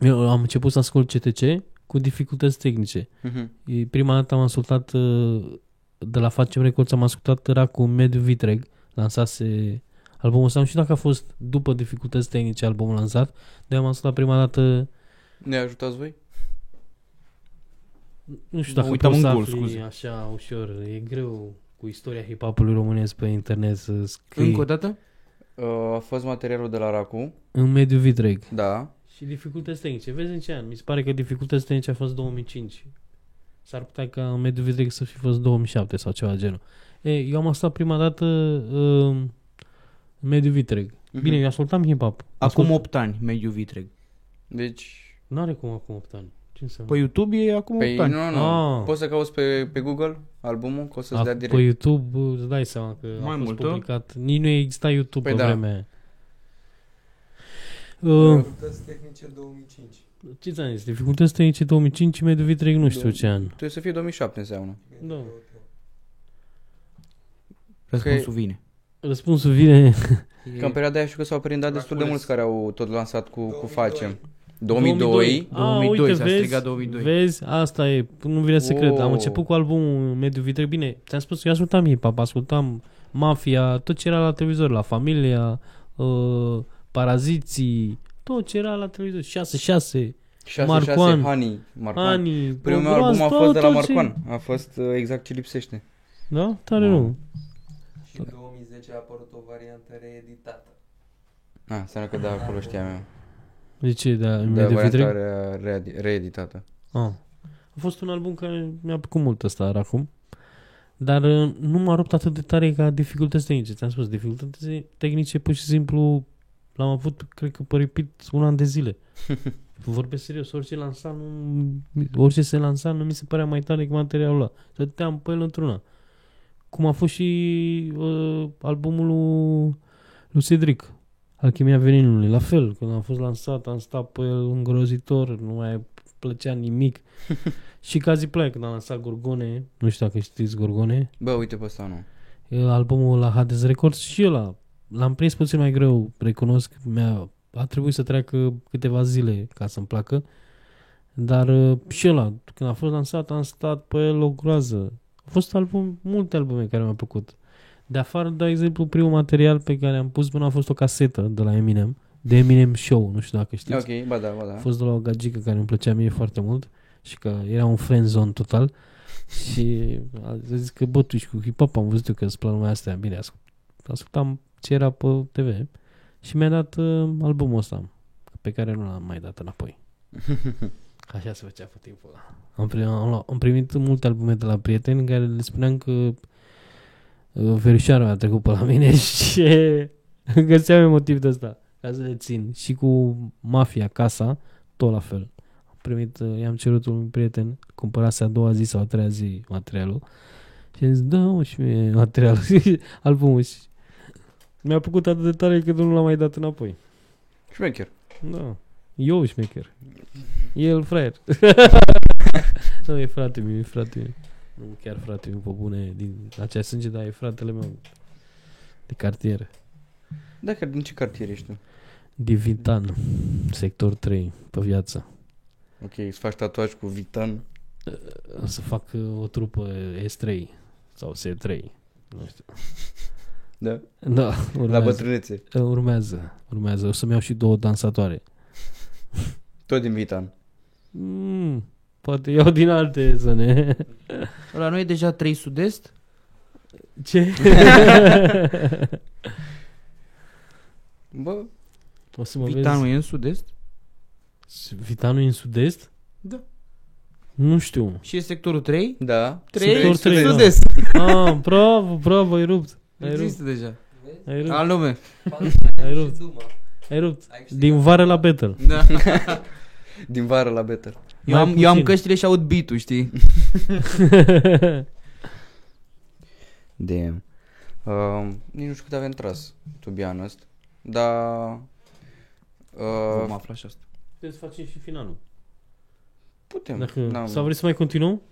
eu am început să ascult CTC cu dificultăți tehnice. Mhm. E, prima dată am ascultat uh, de la Facem Records, am ascultat era cu Mediu Vitreg, lansase albumul ăsta. Nu știu dacă a fost după dificultăți tehnice albumul lansat, dar am ascultat prima dată Ne ajutați voi? Nu știu Mă dacă uitam poți să în gol, afli scuze. așa ușor. E greu cu istoria hip-hopului românesc pe internet să scrii Încă o dată? Uh, a fost materialul de la Racu. în mediul vitreg. Da. Și dificultăți tehnice. Vezi în ce an? Mi se pare că dificultăți tehnice a fost 2005. S-ar putea ca în mediul vitreg să fi fost 2007 sau ceva de genul. E, eu am ascultat prima dată uh, în mediul vitreg. Mhm. Bine, eu ascultam hip-hop. Acum Ascult... 8 ani, mediu vitreg. Deci... N-are cum acum 8 ani. Ce înseamnă? Pe YouTube e acum 8 Păi ani. nu, nu. Ah. Poți să cauți pe, pe Google albumul, că o să-ți A, dea pe direct. YouTube uh, îți dai seama că Mai a fost mult, publicat. Nici nu exista YouTube Păi pe da. vremea aia. Uh, Dificultăți tehnice 2005. ce ți-am zis? Dificultăți tehnice 2005, mediul vitreg nu știu Două- ce an. Trebuie să fie 2007 înseamnă. Da. Răspunsul vine. Răspunsul vine... Că în perioada aia știu că s-au prindat destul de Draculeț. mulți care au tot lansat cu, cu 2002. Facem. 2002. 2002, uite, s-a vezi, strigat 2002. Vezi, asta e, nu vine să Oh. cred. Am început cu albumul Mediu Vitreg. Bine, ți-am spus că eu ascultam hip-hop, ascultam Mafia, tot ce era la televizor, la Familia, uh, Paraziții, tot ce era la televizor, 6-6, 6, Marcoan. 6, Honey, Marcoan. Ani, Primul meu Groaz, album a tot- fost de la tot ce- Marcoan. A fost uh, exact ce lipsește. Da? Tare nu. Și în 2010 a apărut o variantă reeditată. Ah, înseamnă că da, acolo știam eu. De ce? De, De de, de varianta Vitreg? re- re- reeditată. Ah. A fost un album care mi-a plăcut mult ăsta acum. Dar uh, nu m-a rupt atât de tare ca dificultăți tehnice. Ți-am spus, dificultăți tehnice pur și simplu l-am avut, cred că, pe repeat un an de zile. [laughs] Vorbesc serios, orice lansa, nu, orice se lansa, nu mi se părea mai tare decât materialul ăla. Stăteam pe el într-una. Cum a fost și uh, albumul lui, lui Cedric, Alchimia Veninului. La fel, când a fost lansat, am stat pe el îngrozitor, nu mai plăcea nimic. [laughs] și Cazi Play, când a lansat Gorgone, nu știu dacă știți Gorgone, Bă, uite pe ăsta nu. e albumul la Hades Records și ăla l-am prins puțin mai greu, recunosc, mi-a, a trebuit să treacă câteva zile ca să-mi placă, dar uh, și ăla, când a fost lansat, am stat pe el o groază. A fost album, multe albume care mi-au plăcut. De afară, de exemplu, primul material pe care am pus până a fost o casetă de la Eminem, de Eminem Show, nu știu dacă știți. Ok, ba da, ba da. A fost de la o gagică care îmi plăcea mie foarte mult și că era un friend zone total și a zis că bă, tu ești cu hip-hop, am văzut eu că îți plac lumea astea. Bine, ascult, ascultam ce era pe TV și mi-a dat uh, albumul ăsta pe care nu l-am mai dat înapoi. [laughs] Așa se făcea pe timpul ăla. Am, primit, am, luat- am primit multe albume de la prieteni în care le spuneam că uh, verișoara a trecut pe la mine [laughs] și [laughs] găseam eu motiv de ăsta ca să le țin. Și cu Mafia, Casa, tot la fel. Am primit, uh, i-am cerut unui prieten, cumpărase a doua zi sau a treia zi materialul și a zis, da, mă, și mie materialul, albumul și mi-a plăcut atât de tare că nu l-am mai dat înapoi. Șmecher. Da. Eu șmecher. El fraier. [laughs] nu, e frate meu, e frate meu. Nu chiar frate meu, pe bune, din acea sânge, dar e fratele meu de cartier. Dacă din ce cartier ești tu? Divitan, sector 3, pe viață. Ok, îți faci tatuaj cu Vitan. O să fac uh, o trupă S3 sau S3. Nu știu. [laughs] Da? Da, La urmează. bătrânețe. urmează, urmează. O să-mi iau și două dansatoare. Tot din Vitan. Mm, poate iau din alte zone. [laughs] La noi e deja 3 sud-est. Ce? [laughs] Bă, o să mă Vitanul vezi. e în sud-est. Vitanul e în sud-est? Da. Nu știu. Și e sectorul 3. da. 3 Sectorul trei, da. sud-est. [laughs] Ah, bravo, bravo, ai rupt. Ai rupt, Există deja. ai rupt, Al nume. ai rupt, ai rupt. [laughs] Din vară la battle. Da. Din vară la Better. Eu Mai am, eu am puțin. căștile și aud beat-ul, știi? [laughs] Damn. Uh, nici nu știu cât avem tras, to be honest. Dar... Vom Uh, afla și asta. Putem să facem și finalul. putem. Dacă, N-am- sau vrei să mai continuăm?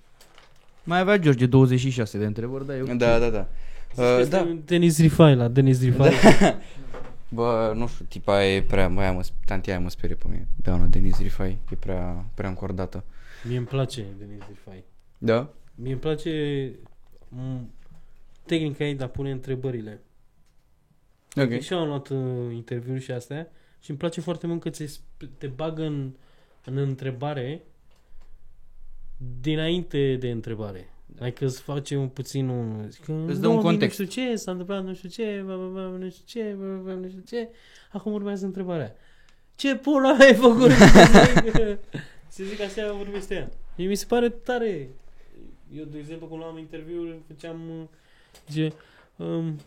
Mai avea George 26 de întrebări, dar eu... Da, da, da. Uh, da. Denis Rifai la Denis Rifai. [laughs] Bă, nu știu, tipa e prea, bă, aia mă, tantia aia mă sperie pe mine. Da, nu, Denis Rifai e prea, prea încordată. Mie îmi place Denis Rifai. Da? Mie îmi place m- tehnica ei de a pune întrebările. Ok. Okay. Și eu am luat uh, interviuri și astea și îmi place foarte mult că ți te bagă în, în întrebare dinainte de întrebare. Adică îți face un puțin un... Zic, că, Îți dă un "Nu, context." Nu știu ce, s-a întâmplat nu știu ce, bla, bla, bla, nu știu ce, bla, bla, bla, nu știu ce. Acum urmează întrebarea. Ce pula mea ai făcut? [laughs] Se zic așa vorbește ea. Și mi se pare tare. Eu, de exemplu, când luam interviuri, făceam... uh, Zice, um,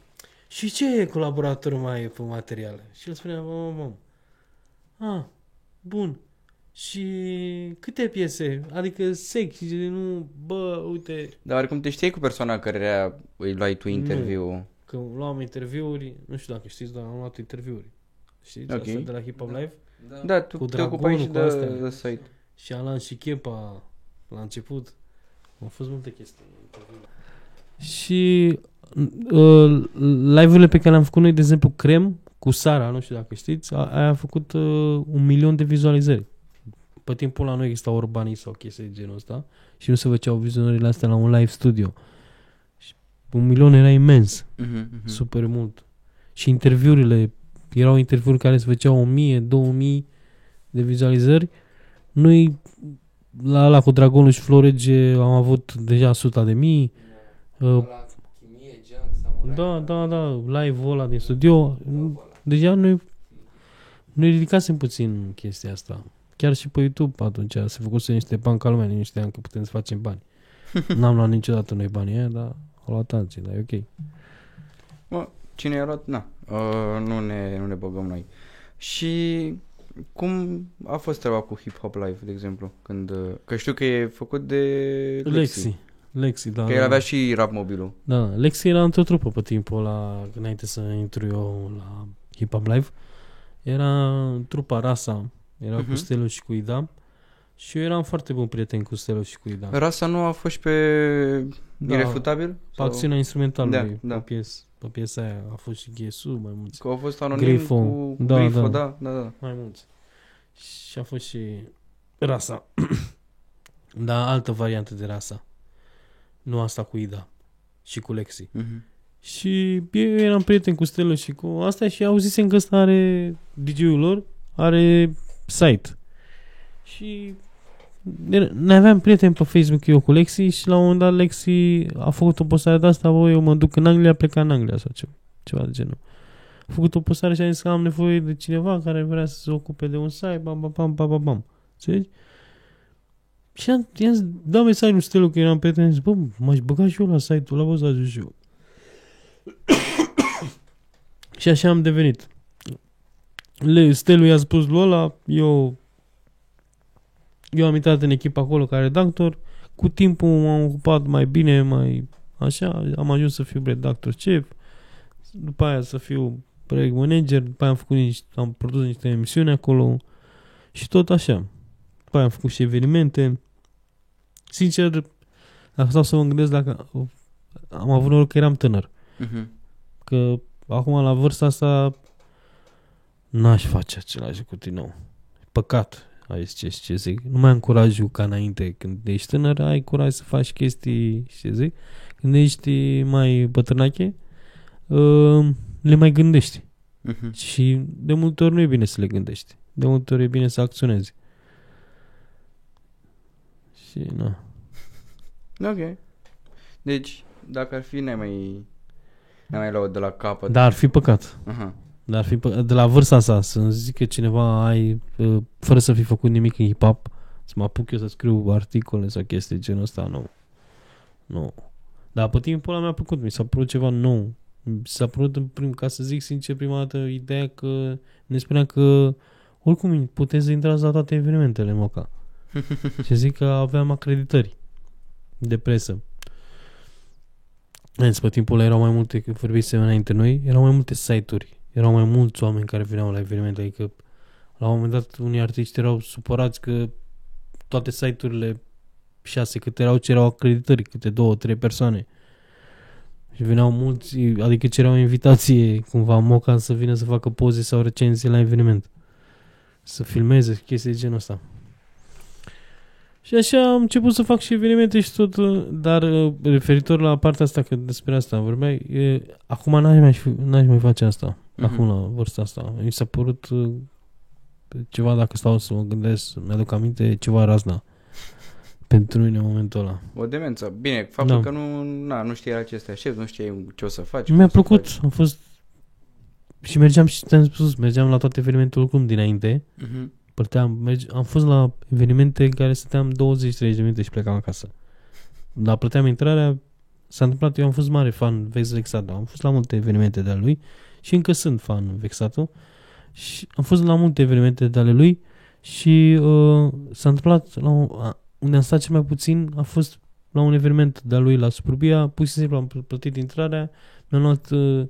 și ce colaborator mai e pe material? Și el spunea, mam, mam. Ah, bun. Și câte piese? Adică sec. Și zice, nu, bă, uite, Dar oricum te știi cu persoana care îi luai tu Nu. interviu. că luam interviuri, nu știu dacă știți, dar am luat interviuri. Știți? Ok. Asta de la Hip Hop Live. Da, tu Cu te ocupai și Dragonul, cu de, astea. de site. Și Alan și Chepa la început. Au fost multe chestii. Și uh, live-urile pe care le-am făcut noi, de exemplu, Crem cu Sara, nu știu dacă știți, a, aia a făcut uh, un milion de vizualizări. Pe timpul la noi exista urbanii sau chestii de genul ăsta și nu se făceau vizionările astea la un live studio. Și un milion era imens, Mhm, mhm. super mult. Și interviurile, erau interviuri care se făceau 1000, 2000 de vizualizări. Noi la la cu Dragonul și Florege am avut deja 100 de mii. Uh, La chimie, junk, samurai. da, da, da, live-ul ăla din studio. Deja noi, noi ridicasem puțin chestia asta. Chiar și pe YouTube atunci se făcuse niște bani ca lumea, nici știam că putem să facem bani. [laughs] N-am luat niciodată noi banii aia, dar au luat alții, dar e ok. Cine i-a luat? Na, uh, nu, ne, nu ne băgăm noi. Și cum a fost treaba cu Hip Hop Live, de exemplu? Când, uh, că știu că e făcut de Lexi. Lexi. Lexi, da. Că el da. avea și rap mobilul. Da, Lexi era într-o trupă pe timpul ăla, înainte să intru eu la Hip Hop Live. Era în trupa Rasa, era Mhm. cu Stelu și cu Ida. Și eu eram foarte bun prieten cu Stelu și cu Ida. Rasa nu a fost și pe Da, Irefutabil? Pe Sau- acțiunea instrumentală Da, da, da. Pe, pies, pe piesa aia a fost și Ghesu, mai mulți. Că au fost anonim Grifo. cu, cu Da, Grifo, da. da, da, da. Mai mulți. Și a fost și Rasa. [clears throat] da, altă variantă de Rasa. Nu asta cu Ida și cu Lexi. Mhm. Și eu eram prieten cu Stelă și cu asta și auzisem că ăsta are DJ-ul lor, are site. Și era- ne aveam prieten pe Facebook eu cu Lexi și la un moment dat Lexi a făcut o postare de asta, bă, eu mă duc în Anglia, plec în Anglia sau ceva, ceva de genul. A făcut o postare și a zis că am nevoie de cineva care vrea să se ocupe de un site, bam, bam, bam, bam, bam, bam. Înțelegi? Și am, i-am dat mesajul lui Stelu că eram prieten, zis, bă, m-aș băga și eu la site-ul ăla, bă, să ajung și eu. [coughs] și așa am devenit. Le, Stelu i-a spus lui ăla, eu, eu am intrat în echipa acolo ca redactor, cu timpul m-am ocupat mai bine, mai așa, am ajuns să fiu redactor șef, după aia să fiu proiect manager, după aia am făcut niște, am produs niște emisiuni acolo și tot așa. După aia am făcut și evenimente. Sincer, dacă stau să mă gândesc dacă am avut noroc că eram tânăr. Mhm. Că acum la vârsta asta n-aș face același cu din nou. Păcat, ai ce, ce zic. Nu mai am curajul ca înainte. Când ești tânăr, ai curaj să faci chestii, ce zic. Când ești mai bătrânache, uh, le mai gândești. Mhm. Și de multe ori nu e bine să le gândești. De multe ori e bine să acționezi. Și na. [laughs] Ok. Deci, dacă ar fi, ne mai, ne mai luat de la capăt. Dar ar fi păcat. Aha. Dar ar fi pă- de la vârsta asta să zică cineva ai, uh, fără să fi făcut nimic în hip-hop, să mă apuc eu să scriu articole sau chestii genul ăsta, nu. Nu. Dar pe timpul ăla mi-a plăcut, mi s-a părut ceva nou. Mi s-a părut, în prim, ca să zic sincer, prima dată ideea că ne spunea că oricum puteți să intrați la toate evenimentele Moca. [laughs] Și zic că aveam acreditări de presă. Vezi, pe timpul ăla erau mai multe, că vorbisem înainte noi, erau mai multe site-uri. Erau mai mulți oameni care veneau la evenimente, adică la un moment dat unii artiști erau supărați că toate site-urile șase câte erau, cerau acreditări, câte două, trei persoane. Și veneau mulți, adică cereau invitație cumva moca să vină să facă poze sau recenzii la eveniment. Să filmeze chestii de genul ăsta. Și așa am început să fac și evenimente și tot, uh, dar uh, referitor la partea asta, că despre asta vorbeai, e, acum n-aș mai, fi- n-aș mai face asta, Mhm. acum la vârsta asta. Mi s-a părut uh, ceva, dacă stau să mă gândesc, mi-aduc aminte, ceva razna pentru mine în momentul ăla. O demență. Bine, faptul Da. că nu, na, nu știai la ce să te aștepți, nu știai ce o să faci. Mi-a cum să plăcut, faci. am fost și mergeam și ți-am spus, mergeam la toate evenimentele oricum dinainte. Mhm. Părteam, merge, am fost la evenimente în care stăteam 20-30 de minute și plecam acasă. Dar plăteam intrarea, s-a întâmplat, eu am fost mare fan Vex Vexato, am fost la multe evenimente de ale lui și încă sunt fan Vexato și am fost la multe evenimente de ale lui și uh, s-a întâmplat la un, a, unde am stat cel mai puțin a fost la un eveniment de-a lui la Suburbia, pur și simplu am plătit intrarea, mi-am luat uh,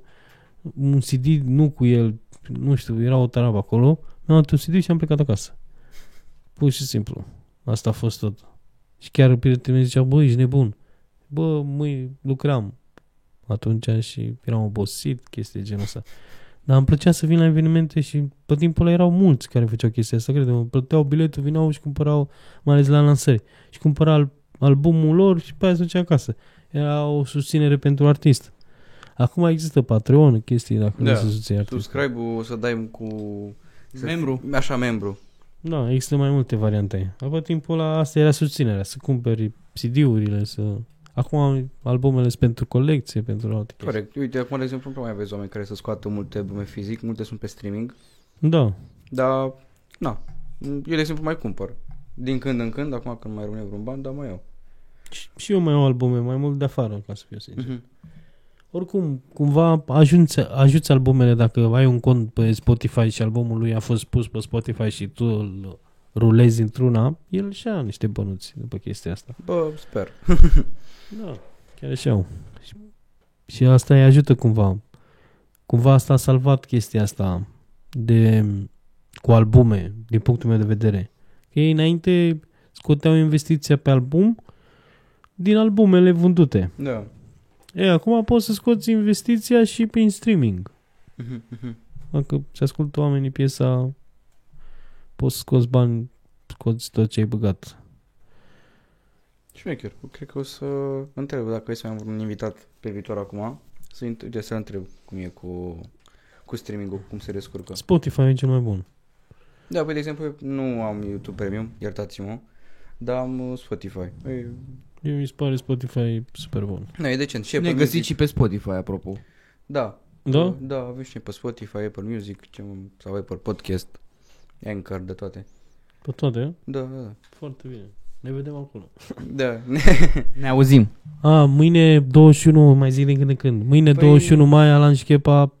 un CD, nu cu el, nu știu, era o tarabă acolo, mi-am luat un CD și am plecat acasă. Pur și simplu. Asta a fost tot. Și chiar prietenii zicea, bă, ești nebun. Bă, mâini lucram atunci și eram obosit, chestii de genul ăsta. Dar îmi plăcea să vin la evenimente și pe timpul ăla erau mulți care făceau chestia asta, cred Plăteau biletul, vineau și cumpărau, mai ales la lansări. Și cumpăra al- albumul lor și pe aia se ducea acasă. Era o susținere pentru artist. Acum există Patreon, chestii dacă Da. vrei să susții artist. Subscribe-ul să dai cu... să Membru. fii- Așa, membru. Da, există mai multe variante. Apoi timpul ăla, asta era susținerea, să cumperi CD-urile, să... Acum albumele sunt pentru colecție, pentru alte chestii. Corect. Uite, acum, de exemplu, nu mai aveți oameni care să scoată multe albume fizic, multe sunt pe streaming, Da. dar, na, eu, de exemplu, mai cumpăr. Din când în când, acum când mai rămâne vreun ban, dar mai iau. Și- Și eu mai am albume, mai mult de afară, ca să fiu sincer. Mhm. Oricum, cumva ajuți, ajuți albumele dacă ai un cont pe Spotify și albumul lui a fost pus pe Spotify și tu îl rulezi într-una, el și ia niște bănuți după chestia asta. Bă, sper. [laughs] Da, chiar așa au. Și, și asta îi ajută cumva. Cumva asta a salvat chestia asta de cu albume, din punctul meu de vedere. Că ei înainte scoteau investiția pe album din albumele vândute. Da. E, acum poți să scoți investiția și prin streaming. Mhm, mhm. Dacă se ascultă oamenii piesa, poți să scoți bani, scoți tot ce ai băgat. Șmecher. Cred că o să întreb dacă e să mai am un invitat pe viitor acum. Să, uite, să întreb cum e cu, cu streaming-ul, cum se descurcă. Spotify e cel mai bun. Da, păi, de exemplu, eu nu am YouTube Premium, iertați-mă, dar am uh, Spotify. E, Eu mi se pare Spotify super bun. nu, e decent. Și Ne Apple găsiți Music. și pe Spotify, apropo. Da. Da? Da, avem și noi pe Spotify, Apple Music ce, sau Apple Podcast, Anchor, de toate. Pe toate, a? Da, da, da. Foarte bine. Ne vedem acolo. [laughs] Da, [laughs] Ne auzim. A, mâine 21, mai zic din când în când. Mâine Păi- 21 mai, Alan Șchepa,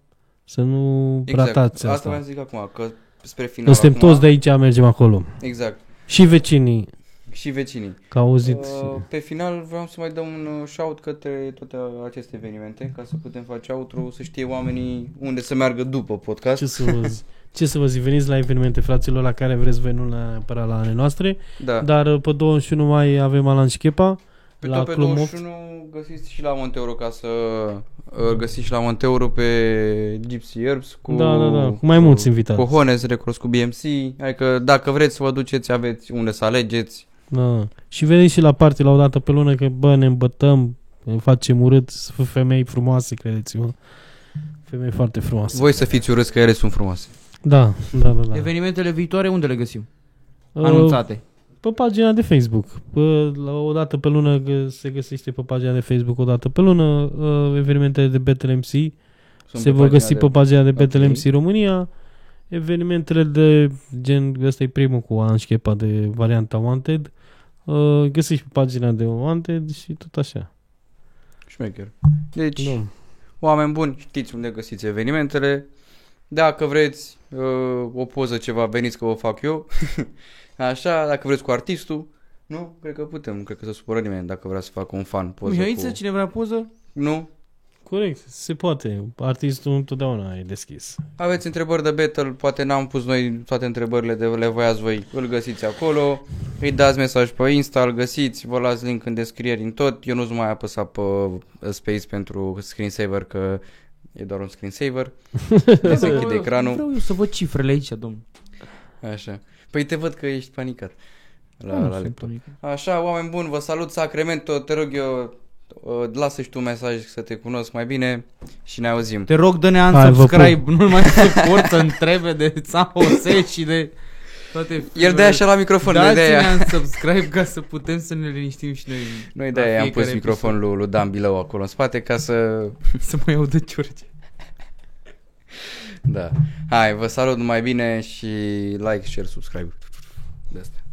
să nu exact. ratați Asta asta. vreau să zic acum, că spre final Noi suntem acum, toți de aici, mergem acolo. Exact. Și vecinii, Și vecinii. că au auzit. Uh, pe final vreau să mai dăm un uh, shout către toate aceste evenimente, ca să putem face outro, să știe oamenii unde să meargă după podcast. Ce să vă zic? [laughs] Ce să vă zic, veniți la evenimente, fraților, la care vreți voi, nu neapărat la ale noastre. Da. Dar uh, pe 21 mai avem Alan Șchepa. Pe la tot pe Club Moft. 21 găsiți și la Monteuro ca să uh, găsiți și la Monteuro pe Gypsy Herbs cu, Da, da, da, cu mai mulți cu, invitați. Cu Hones Records, cu BMC, adică dacă vreți să vă duceți, aveți unde să alegeți. Da. Și veniți și la party la o dată pe lună, că bă, ne îmbătăm, ne facem urât, sunt femei frumoase, credeți-mă. Femei foarte frumoase. Voi să fiți urâți că ele sunt frumoase. Da, da, da. da. Evenimentele viitoare unde le găsim? Uh, Anunțate. Pe pagina de Facebook. Pe, la o dată pe lună gă- se găsește pe pagina de Facebook o dată pe lună uh, evenimentele de Battle MC. Sunt se pe vor pagina găsi de- pe pagina de Battle Ok. MC România. Evenimentele de gen, ăsta e primul cu Anșchepa de varianta Wanted. Uh, găsești pe pagina de Wanted și tot așa. Șmecher. Deci, Da. oameni buni, știți unde găsiți evenimentele. Dacă vreți uh, o poză ceva, veniți că o fac eu. [laughs] Așa, dacă vreți cu artistul, nu, cred că putem, nu cred că se supără nimeni dacă vrea să facă un fan poză Mihaiță, cu... cine vrea poză? Nu? Corect, se poate. Artistul întotdeauna e deschis. Aveți întrebări de battle, poate n-am pus noi toate întrebările de le voiați voi, îl găsiți acolo, îi dați mesaj pe Insta, îl găsiți, vă las link în descriere în tot, eu nu-ți mai apăsa pe uh, space pentru screensaver că e doar un screensaver, [laughs] se închide ecranul, Vreau eu să văd cifrele aici, domn. așa. Păi te văd că ești panicat la, Nu la sunt laptop. panicat. Așa, oameni buni, vă salut Sacramento, te rog eu, uh, lasă și tu un mesaj să te cunosc mai bine și ne auzim. Te rog, dă-ne Hai, vă unsubscribe, nu mai suport să [laughs] întrebe de San Jose și de toate El de așa la microfon, noi de aia. Dați-ne unsubscribe ca să putem să ne liniștim și noi. Noi la de aia am fiecare pus microfonul lui, lui Dan Bilău acolo în spate ca să... episod. [laughs] Să mai audă George. Da. Hai, vă salut numai bine și like, share, subscribe. De asta.